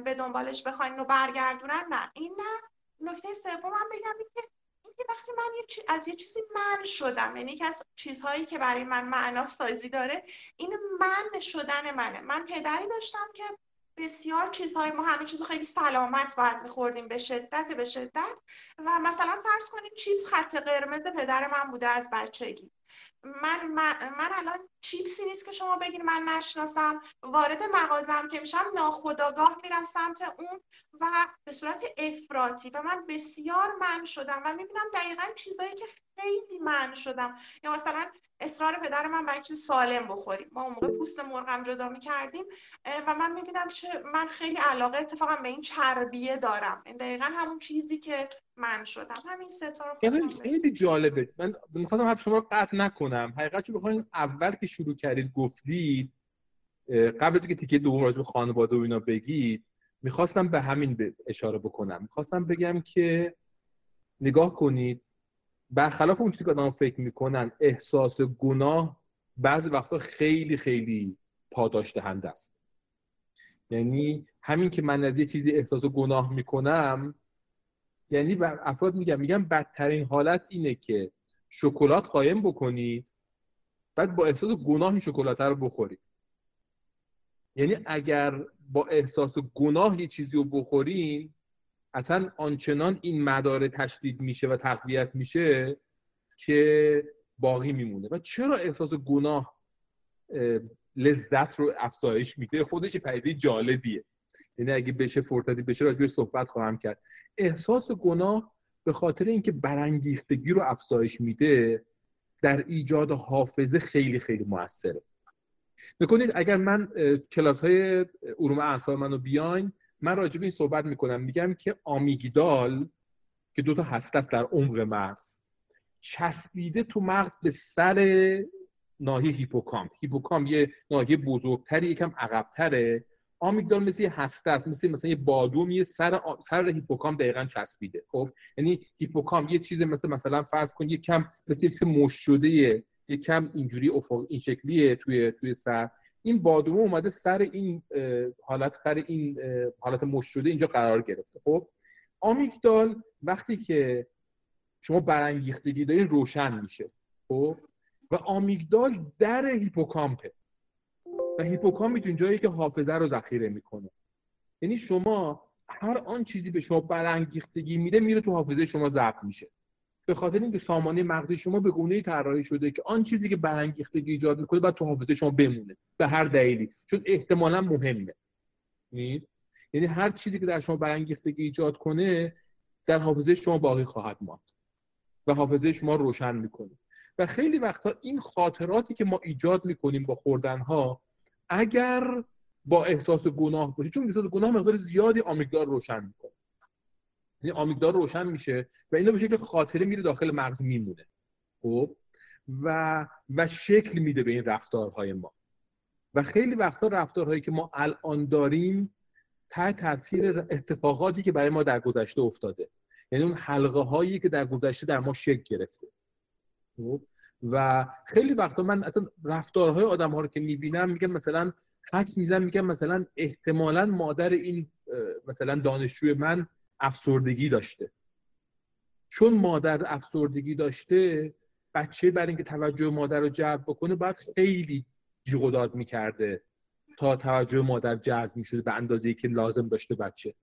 به دنبالش بخواین رو برگردونن نه. این نه. نکته سوم هم بگم این که اینکه وقتی من یه از یه چیزی من شدم یعنی یکی از چیزهایی که برای من معنا سازی داره این من شدن منه. من پدری داشتم که بسیار چیزهای ما همه چیزو خیلی سلامت باید میخوردیم به شدت به شدت. و مثلا فرض کنید چیپس خط قرمز پدر من بوده از بچگی. من, من, الان چیپسی نیست که شما بگین من نشناسم. وارد مغازم که میشم ناخداگاه میرم سمت اون و به صورت افراطی و من بسیار من شدم و می‌بینم دقیقا چیزایی که خیلی من شدم. یا مثلا اصرار پدر من برای چیز سالم بخوریم؟ ما اون موقع پوست مرغم جدا کردیم و من می‌بینم چه من خیلی علاقه اتفاقا به این چربیه دارم. این دقیقا همون چیزی که من شدم. همین ستا رو خیلی جالبه. من می‌خواستم حرف شما رو قطع نکنم. حقیقت بخواین اول که شروع کردید گفتید قبل از اینکه تیکه دوم راجع به خانواده و اینا بگید می‌خواستم به همین اشاره بکنم. می‌خواستم بگم که نگاه کنید برخلاف اون چیزی که آدم فکر می‌کنن احساس گناه بعضی وقتا خیلی خیلی پاداش دهنده است. یعنی همین که من از یه چیزی احساس گناه می‌کنم یعنی افراد میگم میگم بدترین حالت اینه که شکلات قایم بکنید بعد با احساس گناه این شکلات رو بخورید یعنی اگر با احساس گناه یه چیزی رو بخورین اصلا آنچنان این مدار تشدید میشه و تقویت میشه که باقی میمونه. و چرا احساس گناه لذت رو افزایش میده؟ خودش پیده جالبیه. یعنی اگه بشه فرصتی بشه راجع صحبت خواهم کرد. احساس گناه به خاطر اینکه برانگیختگی رو افزایش میده در ایجاد حافظه خیلی خیلی موثره. می‌کنید اگر من کلاس های علوم اعصاب منو بیاین من راجع به این صحبت می‌کنم. میگم که آمیگدال که دو تا هسته است در عمق مغز چسبیده تو مغز به سر ناحیه هیپوکامپ هیپوکامپ یه ناحیه بزرگتری یکم عقبتره. آمیگدال مثل یه هسته است مثل مثلا یه بادوم سر آ... سر هیپوکامپ دقیقا چسبیده خب؟ یعنی هیپوکامپ یه چیز مثل مثلا فرض کن یه کم مثل یه مشت شده یه کم اینجوری افق این شکلیه توی توی سر. این بادومه اومده سر این حالت سر این حالت مش شده اینجا قرار گرفته خب؟ آمیگدال وقتی که شما برانگیختگی دارین روشن میشه خب؟ و آمیگدال در هیپوکامپه. و هیپوکامپ میتون جایی که حافظه رو ذخیره می‌کنه. یعنی شما هر آن چیزی به شما برانگیختگی میده میره تو حافظه شما ضبط میشه. به خاطر اینکه سامانه مغزی شما به گونه طراحی شده که آن چیزی که برانگیختگی ایجاد می‌کنه باید تو حافظه شما بمونه به هر دلیلی. چون احتمالا مهمه. یعنی هر چیزی که در شما برانگیختگی ایجاد کنه در حافظه شما باقی خواهد ماند و حافظه شما روشن می‌کنه. و خیلی وقتا این خاطراتی که ما ایجاد می‌کنیم با خوردن ها اگر با احساس گناه باشه چون احساس گناه مقدار زیادی آمیگدال روشن می‌کنه. یعنی آمیگدال روشن میشه و اینا به شکل خاطره میره داخل مغز میمونه. خب؟ و و شکل میده به این رفتارهای ما. و خیلی وقتا رفتارهایی که ما الان داریم تحت تاثیر اتفاقاتی که برای ما در گذشته افتاده. یعنی اون حلقه هایی که در گذشته در ما شکل گرفته. خب؟ و خیلی وقتا من اصلا رفتارهای آدم ها رو که می‌بینم میگم مثلا حدس میزن میگم مثلا احتمالا مادر این مثلا دانشجوی من افسردگی داشته. چون مادر افسردگی داشته بچه برای اینکه توجه مادر رو جلب بکنه باید خیلی جیغ و داد می‌کرده تا توجه مادر جذب می‌شده به اندازه که لازم داشته بچه.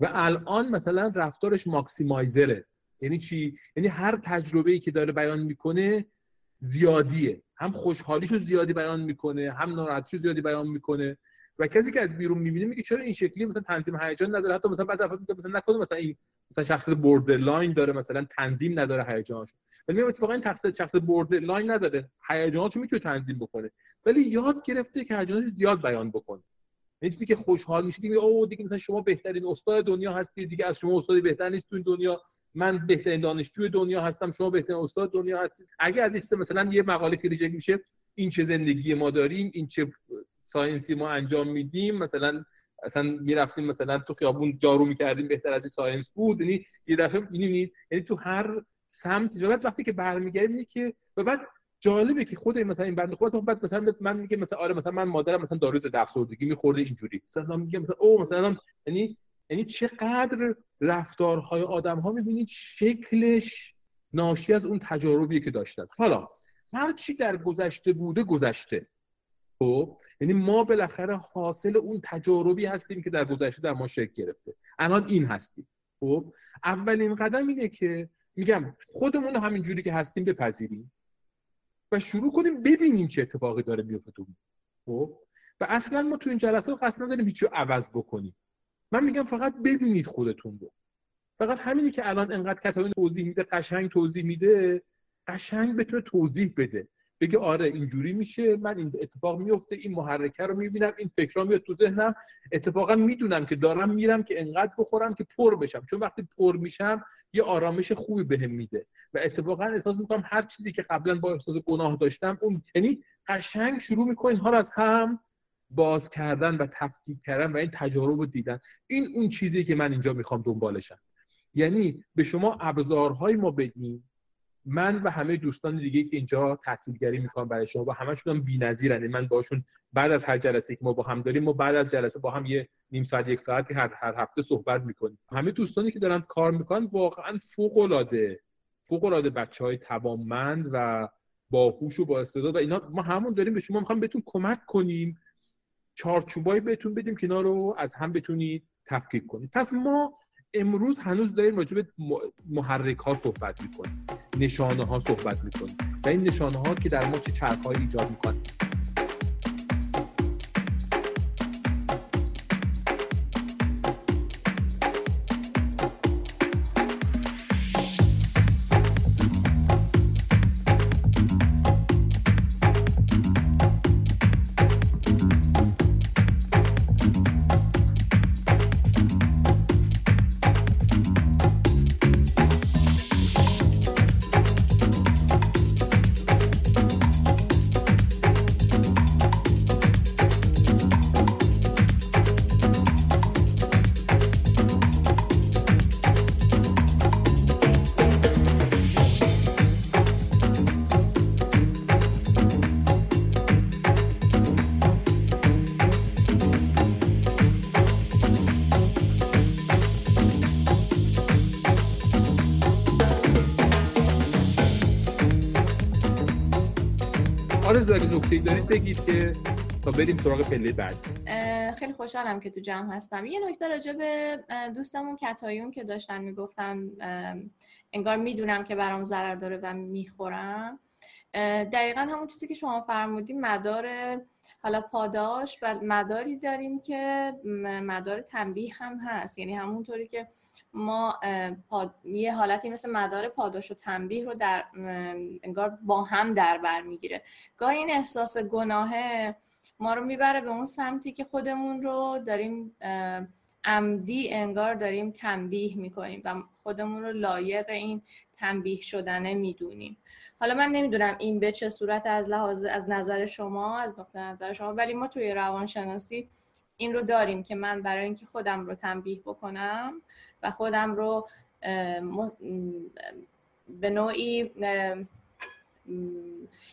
و الان مثلا رفتارش ماکسیمایزره. یعنی چی؟ یعنی هر تجربه ای که داره بیان می‌کنه زیادیه. هم خوشحالیشو زیادی بیان می‌کنه هم ناراحتیشو زیادی بیان می‌کنه. و کسی که از بیرون می‌بینه میگه چرا این شکلی مثلا تنظیم هیجان نداره؟ حتی مثلا بعضی افراد میگه مثلا نکنه مثلا این مثلا شخصیت borderline داره مثلا تنظیم نداره هیجانش ولی میگم اتفاقا این شخصیت شخص borderline نداره. هیجاناتو می‌تونه تنظیم بکنه. ولی یاد گرفته که هیجانات زیاد بیان بکنه. این چیزی که خوشحال میشه دیگه او دیگه مثلا شما بهترین استاد دنیا هستی دیگه از شما استادی بهتر نیست تو دنیا. من بهترین دانشجوی دنیا هستم شما بهترین استاد دنیا هستید. اگه از این مثلا یه مقاله که reject میشه این چه زندگی ما داریم این چه science ی ما انجام میدیم مثلا اصلا یه رفتیم مثلا تو خیابون جارو می‌کردیم بهتر از این science بود. یعنی یه دفعه می‌بینید یعنی تو هر سمت بعد وقتی که برمیگردی که و بعد جالبه که خود مثلا این بنده خدا بعد مثلا من میگه مثلا آره مثلا من مادرم مثلا داروی ضد افسردگی میخورده اینجوری. مثلا میگه مثلا او مثلا یعنی یعنی چقدر رفتارهای آدم ها می‌بینید شکلش ناشی از اون تجاربی که داشتن. حالا هر چی در گذشته بوده گذشته. خب یعنی ما بالاخره حاصل اون تجاربی هستیم که در گذشته در ما شکل گرفته. الان این هستیم. خب اولین قدم اینه که میگم خودمون همین جوری که هستیم بپذیریم و شروع کنیم ببینیم چه اتفاقی داره میفته خب و اصلا ما تو این جلسات قصد نداریم هیچی عوض بکنیم. من میگم فقط ببینید خودتون رو. فقط همینی که الان انقدر کتابی توضیح میده قشنگ توضیح میده قشنگ بتونه توضیح بده. بگه آره اینجوری میشه من این اتفاق میفته این محرکه رو می‌بینم این فکرها میاد تو ذهنم. اتفاقا می‌دونم که دارم میرم که انقدر بخورم که پر بشم. چون وقتی پر میشم یه آرامش خوبی بهم میده. و اتفاقا احساس می‌کنم هر چیزی که قبلا با احساس گناه داشتم اون یعنی قشنگ شروع می‌کنین ها رو از هم باز کردن و تفکیک کردن و این تجارب رو دیدن. این اون چیزی که من اینجا می‌خوام دنبالشم. یعنی به شما ابزارهای ما بدیم. من و همه دوستان دیگه که اینجا تحصیلگری می‌کنم برای شما با همشون هم بی‌نظیرن. یعنی من باشون بعد از هر جلسه که ما با هم داریم ما بعد از جلسه با هم یه نیم ساعت یک ساعتی هر هر هفته صحبت می‌کنیم. همه دوستانی که دارن کار می‌کنن واقعا فوق العاده فوق العاده بچهای توانمند و باهوش و با استعداد و اینا. ما همون داریم به شما می‌خوام بهتون کمک کنیم. چارچوبایی بهتون بدیم که اینا رو از هم بتونید تفکیک کنید پس ما امروز هنوز داریم راجع به محرک ها صحبت می‌کنیم. نشانه ها صحبت می‌کنیم. و این نشانه ها که در ما چه چرخهایی ایجاد می‌کنن بگید که تا بریم سراغ پله بعد. خیلی خوشحالم که تو جمع هستم. یه نکته راجع به دوستمون کتایون که داشتن می‌گفتن انگار می‌دونم که برام ضرر داره و می‌خورم. دقیقا همون چیزی که شما فرمودین مدار حالا پاداش و مداری داریم که مدار تنبیه هم هست. یعنی همونطوری که ما یه حالتی مثل مدار پاداش و تنبیه رو در انگار با هم در بر می‌گیره. گاهی این احساس گناهه ما رو می‌بره به اون سمتی که خودمون رو داریم عمدی انگار داریم تنبیه می‌کنیم و خودمون رو لایق این تنبیه شدنه می‌دونیم. حالا من نمی‌دونم این به چه صورت از لحاظ از نظر شما از نقطه نظر شما ولی ما توی روانشناسی این رو داریم که من برای اینکه خودم رو تنبیه بکنم و خودم رو به نوعی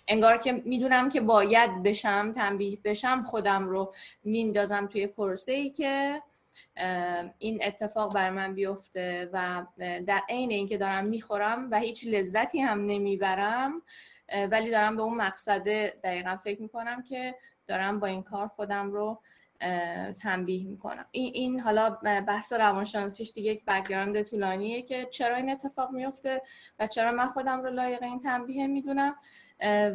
انگار که می‌دونم که باید بشم تنبیه بشم خودم رو میندازم توی پرسه ای که این اتفاق بر من بیفته و در عین اینکه دارم می‌خورم و هیچ لذتی هم نمی‌برم ولی دارم به اون مقصد دقیقا فکر می‌کنم که دارم با این کار خودم رو تنبیه می‌کنم. این, این حالا بحث روانشناسیش دیگه یک background طولانیه که چرا این اتفاق میفته و چرا من خودم رو لایق این تنبیه می‌دونم.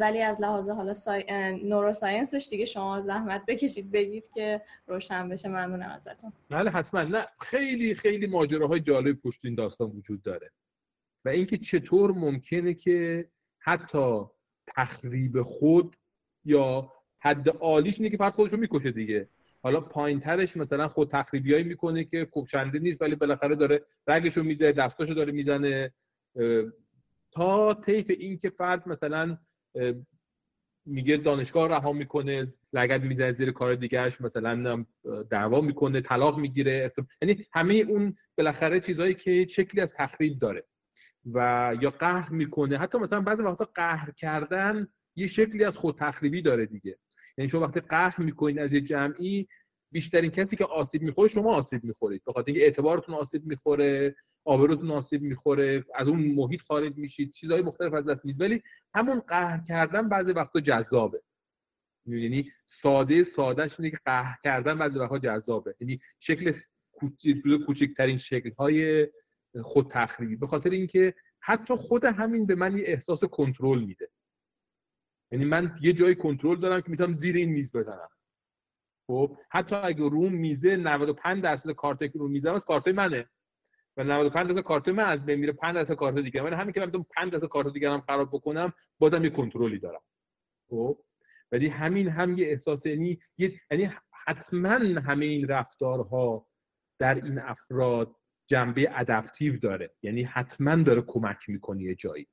ولی از لحاظ حالا sci... neuroscience ش دیگه شما زحمت بکشید بگید که روشن بشه. ممنونم ازتون. بله حتما. نه خیلی خیلی ماجراهای جالب پشت این داستان وجود داره. و اینکه چطور ممکنه که حتی تخریب خود یا حد عالیش اینه که فرد خودشو می‌کشه دیگه. حالا پایین ترش مثلا خود تخریبیایی می‌کنه که کشنده نیست ولی بالاخره داره رگشو می‌زنه دستاشو داره می‌زنه. تا طیف این که فرد مثلا میگه دانشگاه رها می‌کنه لگد می‌زنه زیر کار دیگرش مثلا دعوا می‌کنه طلاق می‌گیره یعنی همه اون بالاخره چیزهایی که شکلی از تخریب داره و یا قهر می‌کنه. حتی مثلا بعضی وقتا قهر کردن یه شکلی از خود تخریبی داره دیگه. یعنی شما وقتی قهر می‌کنید از یه جمعی بیشترین کسی که آسیب می‌خوره شما آسیب می‌خورید. به خاطر اینکه اعتبارتون آسیب می‌خوره آبروتون آسیب می‌خوره از اون محیط خارج میشید چیزهای مختلف از دست می‌دید. ولی همون قهر کردن بعضی وقتا جذابه. یعنی ساده سادهش اینه که قهر کردن بعضی وقتا جذابه. یعنی شکل کوچکترین شکل های خود تخریبی به خاطر اینکه حتی خود همین به من یه احساس کنترل میده. یعنی من یه جای کنترل دارم که می‌تونم زیر این میز بزنم. خب حتی اگه روم میزه 95 درصد کارت رو میزم از کارت منه. و 95 درصد کارت من از بین میره 5 درصد کارت دیگه. من همین که من 5 درصد کارت دیگه هم خراب بکنم بازم یه کنترلی دارم. خب ولی همین هم یه احساس یعنی یعنی حتما همه این رفتارها در این افراد جنبه adaptive داره. یعنی حتما داره کمک می‌کنه یه جایی.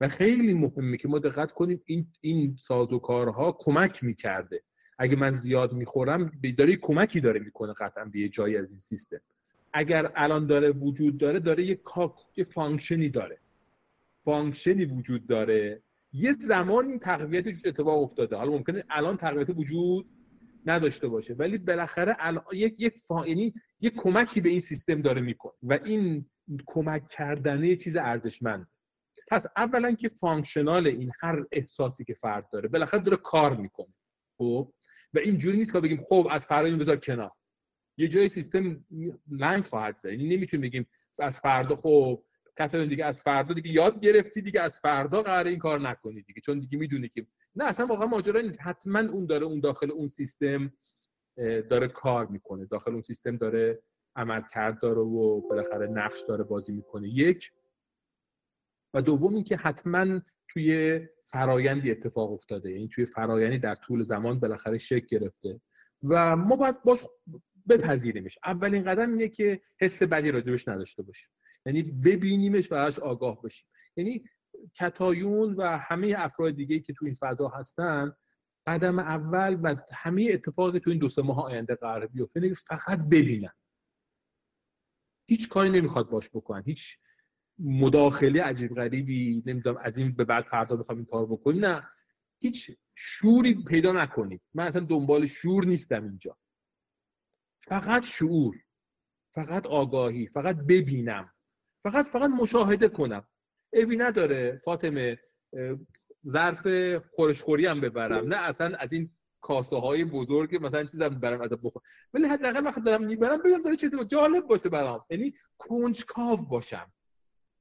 و خیلی مهمه که ما دقت کنیم این این سازوکارها کمک می‌کرده. اگه من زیاد می‌خورم داره کمکی داره می‌کنه قطعا به یه جایی از این سیستم. اگر الان داره وجود داره داره یه یه function ی داره. function ی وجود داره. یه زمانی تقویتش اتفاق افتاده. حالا ممکنه الان تقویت وجود نداشته باشه ولی بالاخره الان یک یک فا... یعنی یک کمکی به این سیستم داره می‌کنه. و این کمک کردنه چیز ارزشمند. پس اولا که functional این هر احساسی که فرد داره بالاخره داره کار می‌کنه. خب؟ و اینجوری نیست که بگیم خب از فردا بذار کنار. یه جای سیستم لنگ خواهد زد. یعنی نمی‌تونیم بگیم از فردا خب کاتون دیگه از فردا دیگه یاد گرفتی دیگه از فردا قرار این کار نکنی دیگه. چون دیگه می‌دونی که نه اصلا واقعا ماجرا نیست. حتما اون داره اون داخل اون سیستم داره کار می‌کنه. داخل اون سیستم داره عمل کرد داره و بالاخره نقش داره بازی می‌کنه. یک و دوم اینکه حتما توی فرایندی اتفاق افتاده. یعنی توی فرایندی در طول زمان بالاخره شکل گرفته. و ما باید باش بپذیریمش اولین قدم اینه که حس بدی راجبش نداشته باشیم. یعنی ببینیمش و ازش آگاه باشیم. یعنی کتایون و همه افراد دیگه که تو این فضا هستن قدم اول و همه اتفاقی تو این دو سه ماه آینده قرار بیفته فقط ببینن. هیچ کاری نمی‌خواد باش بکنن. هیچ مداخله عجیب غریبی نمی‌دونم از این به بعد فردا بخوام این کار بکنی. نه هیچ شوری پیدا نکنید. من اصلا دنبال شور نیستم اینجا. فقط شعور فقط آگاهی فقط ببینم فقط فقط مشاهده کنم. ابی نداره فاطمه ظرف خورشخوری هم ببرم. نه اصلا از این کاسه های بزرگ مثلا چیزم برم از بخور. ولی حداقل وقت دارم می‌برم بگم داره چیزی جالب باشه برام. یعنی کنجکاو باشم.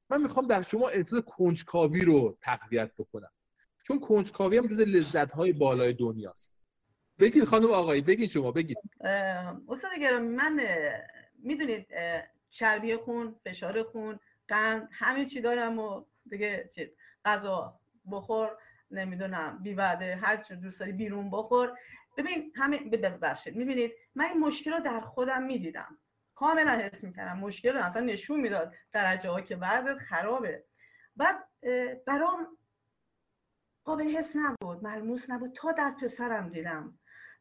من می‌خوام در شما احساس کنجکاوی رو تقویت بکنم. چون کنجکاوی هم جز لذت های بالای دنیاست. بگید خانم آقایی بگید شما بگید. استاد گرامی من می‌دونید چربی خون فشار خون قند همه چی دارم و دیگه چیز غذا بخور نمی‌دونم بی وعده هر چی دوست داری بیرون بخور. ببین همه ببخشید می‌بینید من این مشکل رو در خودم می‌دیدم. کاملا حس می‌کردم. مشکل رو اصلا نشون می‌داد درجه ها که وضعت خرابه. بعد برام قابل حس نبود ملموس نبود. تا در پسرم دیدم.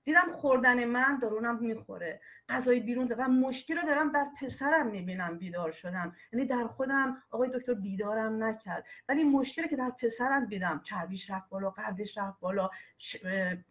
دیدم خوردن من دارونم می‌خوره غذای بیرون و مشکل رو دارم در پسرم می‌بینم بیدار شدم یعنی در خودم آقای دکتر بیدارم نکرد. ولی مشکلی که در پسرم دیدم چربیش رفت بالا قدش رفت بالا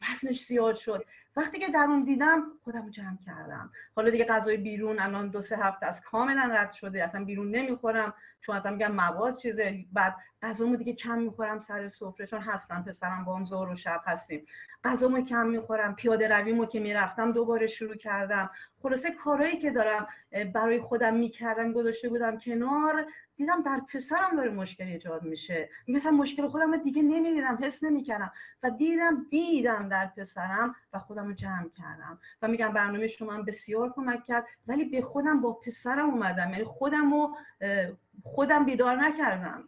وزنش زیاد شد. وقتی که در اون دیدم خودم جمع کردم. حالا دیگه غذای بیرون الان دو سه هفته از کاملا رد شده اصلا بیرون نمی‌خورم چون اصلا میگم مواد چیزه. بعد غذامو دیگه کم می‌خورم سر سفره چون هستم پسرم با هم ظهر و شب هستیم. غذامو کم می‌خورم پیاده رویمو که می‌رفتم دوباره شروع کردم. خلاصه کارهایی که دارم برای خودم می‌کردم گذاشته بودم کنار دیدم در پسرم داره مشکل ایجاد میشه. مثلا مشکل خودم رو دیگه نمی‌دیدم حس نمی‌کردم. و دیدم دیدم در پسرم و خودم رو جمع کردم. و میگم برنامه شما هم بسیار کمک کرد ولی به خودم با پسرم اومدم. یعنی خودم رو خودم بیدار نکردم.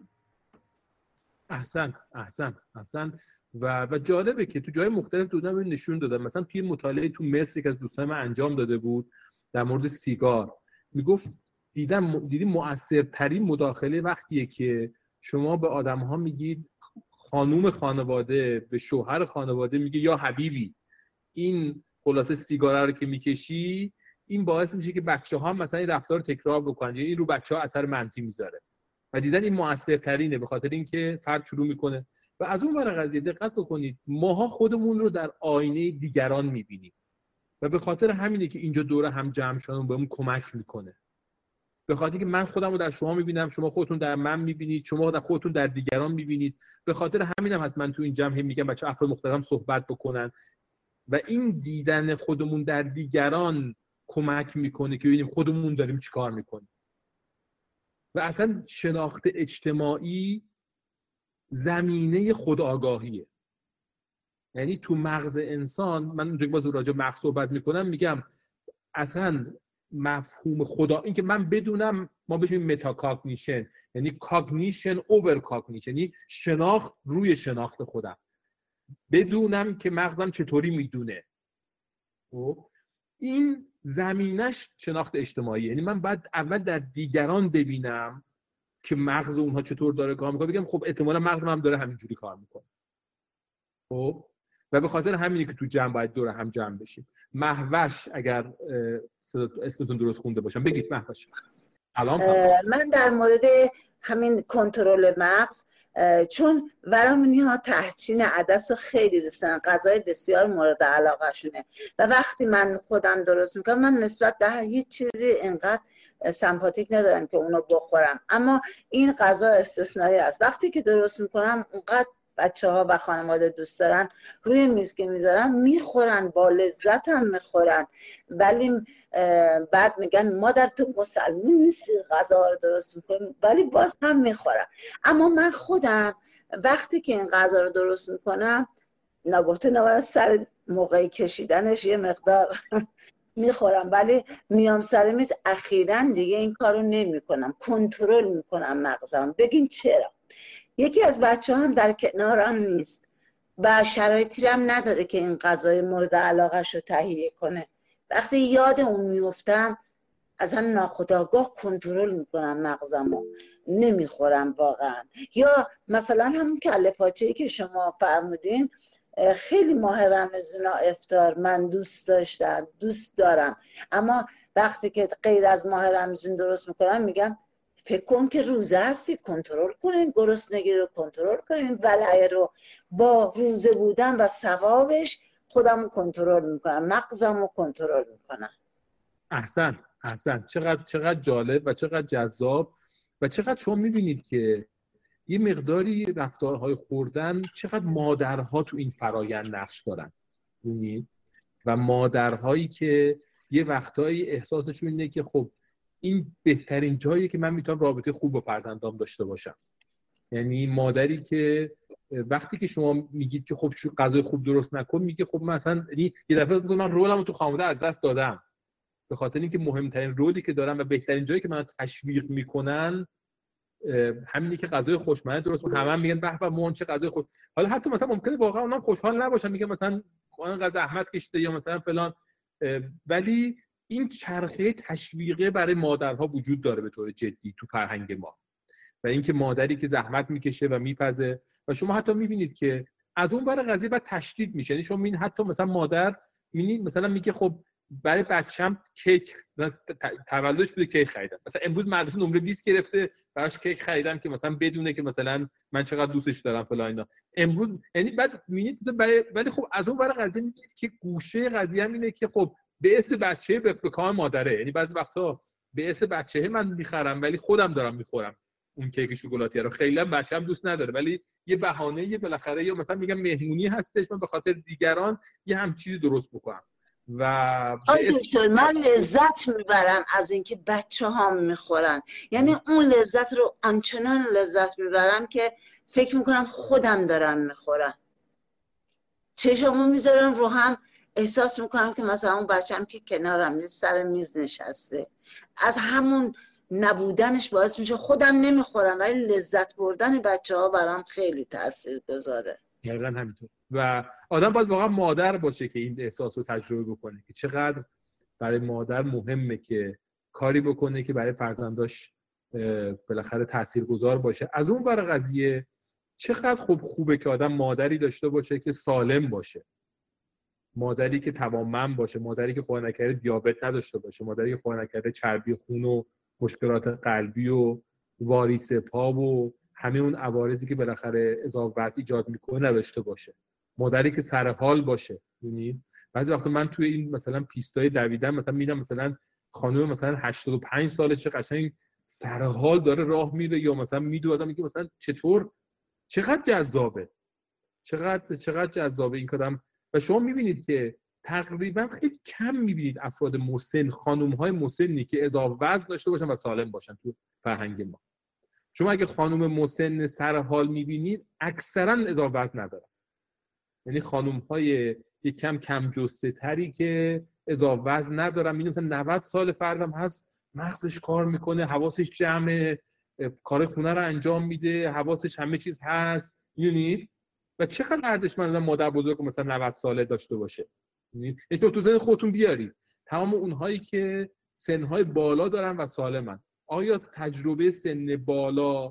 احسن احسن احسن. و و جالبه که تو جای مختلف دودن نشون دادم مثلا توی مطالعه تو مصر که از دوستان من انجام داده بود در مورد سیگار. می‌گفت دیدم دیدی مؤثرترین مداخله وقتیه که شما به آدم ها میگید خانوم خانواده به شوهر خانواده میگه یا حبیبی. این خلاصه سیگاره رو که می‌کشی این باعث میشه که بچه ها مثلا این رفتار تکرار بکنن. یا این رو بچه ها اثر منفی می‌ذاره. و دیدن این موثرترینه به خاطر اینکه فرد شروع می‌کنه و از اون ور قضیه دقت بکنید ماها خودمون رو در آینه دیگران می‌بینیم. و به خاطر همینه که اینجا دوره هم جمع شدن بهمون کمک می‌کنه. به خاطر که من خودم رو در شما می‌بینم شما خودتون در من می‌بینید شما در خودتون در دیگران می‌بینید. به خاطر همینم هست من تو این جمع میگم بچه افراد مختلف صحبت بکنن. و این دیدن خودمون در دیگران کمک می‌کنه که ببینیم خودمون داریم چیکار می‌کنیم. و اصلا شناخت اجتماعی زمینه خودآگاهیه. یعنی تو مغز انسان من اونجا باز راجع مغز صحبت می‌کنم میگم اصلا مفهوم خود این که من بدونم ما بشیم metacognition یعنی cognition over cognition یعنی شناخت روی شناخت خودم. بدونم که مغزم چطوری می‌دونه. خب؟ این زمینش شناخت اجتماعی یعنی من باید اول در دیگران ببینم که مغز اونها چطور داره کار می‌کنه. بگم خب احتمالا مغز هم داره همینجوری کار می‌کنه. خب؟ و به خاطر همینی که تو جمع باید دور هم جمع بشیم. محوش اگر اسمتون درست خونده باشم. بگید محوش من در مورد همین کنترل مغز چون ورامونی ها تحچین عدس رو خیلی دوستن غذای بسیار مورد علاقه شونه و وقتی من خودم درست می‌کنم من نسبت به هیچ چیزی اینقدر سمپاتیک ندارم که اونو بخورم. اما این غذا استثنایی است. وقتی که درست می‌کنم اونقدر بچه ها و خانواده دوست دارن روی میز که می‌ذارن می‌خورن با لذت هم می‌خورن. ولی بعد میگن مادر تو مسلمون نیستی غذا رو درست می‌کنی؟ ولی باز هم می‌خورن. اما من خودم وقتی که این غذا رو درست می‌کنم نگفته نباید سر موقعی کشیدنش یه مقدار می‌خورم. ولی میام سر میز اخیرا دیگه این کارو نمی‌کنم. کنترل می‌کنم مغزم. بگین چرا؟ یکی از بچه هم در کنارم نیست. و شرایطی هم نداره که این غذای مورد علاقهش رو تهیه کنه. وقتی یاد اون میفتم اصلا ناخداگاه کنترل می‌کنم مغزمو. نمی‌خورم واقعا. یا مثلا همون کله پاچه که شما فرمودین خیلی ماه رمزون افتار من دوست داشتم دوست دارم. اما وقتی که غیر از ماه رمزون درست می‌کنم میگم فکر کن که روزه هستی کنترل کنین گرسنگی رو کنترل کنین ولعه رو با روزه بودن و ثوابش خودم کنترل می‌کنم مغزم رو کنترل می‌کنم. احسن احسن. چقدر چقدر جالب و چقدر جذاب و چقدر شما می‌بینید که یه مقداری رفتارهای خوردن چقدر مادرها تو این فرایند نقش دارن. و مادرهایی که یه وقتایی احساسشون اینه که خب این بهترین جایی که من می‌تونم رابطه خوب با فرزندام داشته باشم. یعنی مادری که وقتی که شما میگید که خب غذای خوب درست نکن میگه خب مثلا یعنی یه دفعه میگه من رولمو تو خانواده از دست دادم. به خاطر اینکه مهمترین رولی که دارم و بهترین جایی که من تشویق می‌کنن همینی که غذای خوشمزه درست همه هم میگن به به مون چه غذای خوش. حالا حتی مثلا ممکنه واقعا اونم خوشحال نباشن میگن مثلا اون زحمت کشیده یا مثلا فلان. ولی این چرخه تشویقه برای مادرها وجود داره به طور جدی تو فرهنگ ما. و اینکه مادری که زحمت می‌کشه و میپزه. و شما حتی می‌بینید که از اون برای قضیه بعد تشدید میشه. یعنی شما می‌بینید حتی مثلا مادر می‌بینید مثلا میگه خب برای بچم کیک تولدش بوده کیک خریدم. مثلا امروز مدرسه نمره 20 گرفته براش کیک خریدم که مثلا بدونه که مثلا من چقدر دوستش دارم فلان اینا. امروز یعنی بعد می‌بینید برای ولی خب از اون برای قضیه می‌بینید که گوشه قضیه اینه که خب به اسم بچه به, کام مادره. یعنی بعضی وقتا به اسم بچه من می‌خرم ولی خودم دارم می‌خورم اون کیک شکلاتی رو. خیلی هم بچه هم دوست نداره ولی یه بهانه یه بالاخره یا مثلا میگم مهمونی هستش من به خاطر دیگران یه هم چیزی درست بکنم. و دکتر من لذت می‌برم از اینکه بچه ها می‌خورن. یعنی اون لذت رو آنچنان لذت می‌برم که فکر می‌کنم خودم دارم می‌خورم. چشمو می‌ذارم رو هم احساس می‌کنم که مثلا اون بچم که کنارم سر میز نشسته. از همون نبودنش باعث میشه خودم نمی‌خورم ولی لذت بردن بچه ها برام خیلی تاثیر گذاره همینطور. و آدم باید واقعا مادر باشه که این احساس رو تجربه بکنه که چقدر برای مادر مهمه که کاری بکنه که برای فرزنداش بالاخره تاثیرگذار باشه. از اون بر قضیه چقدر خوب خوبه که آدم مادری داشته باشه که سالم باشه. مادری که توانمند باشه مادری که خدا نکرده دیابت نداشته باشه مادری که خدا نکرده چربی خون و مشکلات قلبی و واریس پا و همه اون عوارضی که بالاخره اضافه وزن ایجاد می‌کنه نداشته باشه. مادری که سر حال باشه یعنی بعضی وقت من توی این مثلا پیستای دویدن مثلا میدم مثلا خانم مثلا 85 سالشه قشنگ سر حال داره راه میره یا مثلا میدو آدم میگه مثلا چطور؟ چقدر جذابه؟ چقدر چقدر جذابه این کدام و شما می‌بینید که تقریبا خیلی کم می‌بینید افراد مسن خانم های مسنی که اضافه وزن داشته باشن و سالم باشن تو فرهنگ ما. شما اگه خانم مسن سر حال می‌بینید اکثرا اضافه وزن ندارن. یعنی خانم های یک کم کم جسته تری که اضافه وزن ندارن. می‌دونم مثلا 90 سال فردم هست مغزش کار می‌کنه حواسش جمع کار خونه رو انجام میده حواسش همه چیز هست. می‌دونید؟ و چقدر ارزشمند مادر بزرگ مثلا 90 ساله داشته باشه؟ یعنی تو ذهن خودتون بیارید تمام اونهایی که سنهای بالا دارن و سالمن. آیا تجربه سن بالا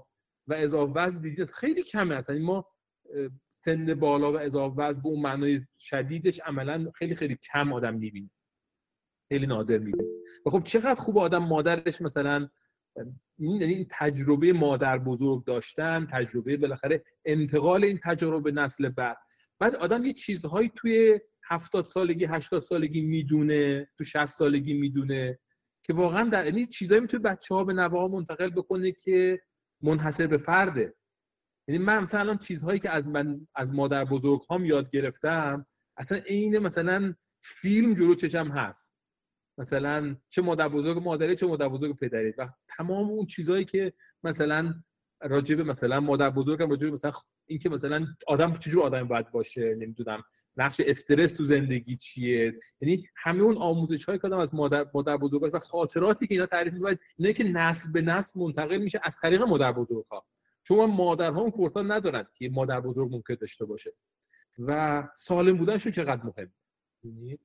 و اضافه وزن دیدید خیلی کمه اصلا؟ یعنی ما سن بالا و اضافه وزن به اون معنای شدیدش عملا خیلی خیلی کم آدم می‌بینه. خیلی نادر می‌بینه. و خب چقدر خوب آدم مادرش مثلا این یعنی تجربه مادر بزرگ داشتن تجربه بالاخره انتقال این تجربه نسل بعد. بعد آدم یه چیزهایی توی هفتاد سالگی هشتاد سالگی می‌دونه تو 60 سالگی می‌دونه که واقعا در یعنی چیزایی می‌تونه بچه ها به نوه ها منتقل بکنه که منحصر به فرده یعنی من مثلا الان چیزهایی که از من از مادر بزرگ هم یاد گرفتم اصلا عین مثلا فیلم جلو چشم هست. مثلا چه مادر بزرگ مادری چه مادر بزرگ پدری. و تمام اون چیزهایی که مثلا راجب مثلا مادر بزرگم راجب مثلا اینکه مثلا آدم چجور آدم باید باشه نمی‌دونم. نقش استرس تو زندگی چیه؟ یعنی همه اون آموزش های که از مادر مادر بزرگ و خاطراتی که اینا تعریف می‌کنن اینه که نسل به نسل منتقل میشه از طریق مادر بزرگ ها چون مادرها اون فرصت ندارن که مادر بزرگ ممکن داشته باشه. و سالم بودنشون چقدر مهم؟ یعنی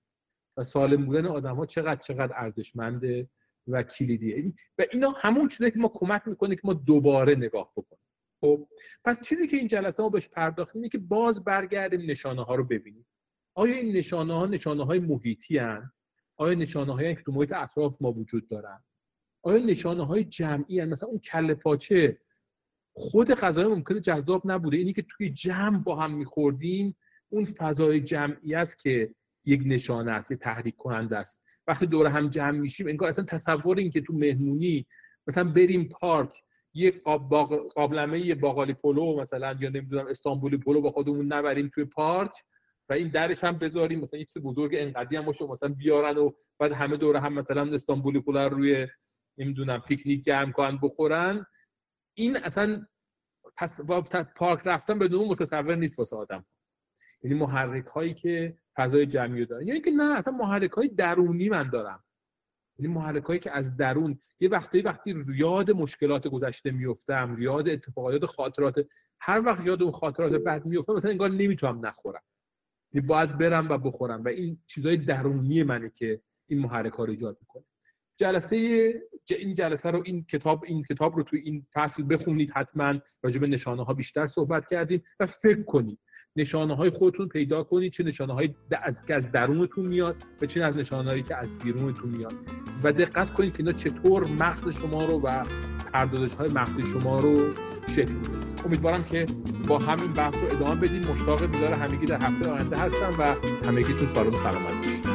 و سالم بودن آدم ها چقدر چقدر ارزشمنده و کلیدیه. و اینا همون چیزی که ما کمک می‌کنه که ما دوباره نگاه بکنیم. خب پس چیزی که این جلسه ما بهش پرداختیم اینه که باز برگردیم نشانه ها رو ببینیم. آیا این نشانه ها نشانه های محیطی هن؟ آیا نشانه هایی که تو محیط اطراف ما وجود دارن؟ آیا نشانه های جمعی هن؟ مثلا اون کله پاچه خود غذای ممکنه جذاب نبوده. اینی که توی جمع با هم میخوردیم اون فضای جمعی است که یک نشانه است یک تحریک کننده است. وقتی دور هم جمع میشیم انگار اصلا تصور این که تو مهمونی مثلا بریم پارک یه قابلمه یه باقالی پلو مثلا یا نمی‌دونم استانبولی پلو با خودمون نبریم توی پارک و این درش هم بذاریم مثلا چیز بزرگ انقدی هم باشه مثلا بیارن و بعد همه دوره هم مثلا استانبولی پلو رو روی نمی‌دونم پیکنیک جمع کنن بخورن. این اصلا پارک رفتن بدون متصور نیست واسه آدم. یعنی محرک هایی که فضای جمعی دارن. یعنی که نه اصلا محرک های درونی من دارم. یعنی محرک هایی که از درون یه وقتی وقتی یاد مشکلات گذشته میفتم یاد اتفاقات خاطرات هر وقت یاد اون خاطرات بد میفتم مثلا انگار نمی‌تونم نخورم. یعنی باید برم و بخورم. و این چیزای درونی منه که این محرک ها رو ایجاد می‌کنه. جلسه این جلسه رو این کتاب این کتاب رو توی این فصل بخونید حتما. راجع به نشانه ها بیشتر صحبت کردیم. و فکر کنید نشانه های خودتون پیدا کنید چه نشانه های از از درونتون میاد و چه از نشانه هایی که از بیرونتون میاد. و دقت کنید که اینا چطور مغز شما رو و پردازش های مغزی شما رو شکل میده امیدوارم که با همین بحث رو ادامه بدیم. مشتاق بیدار همگی در هفته آینده هستم و همگیتون سالم سلامت باشید.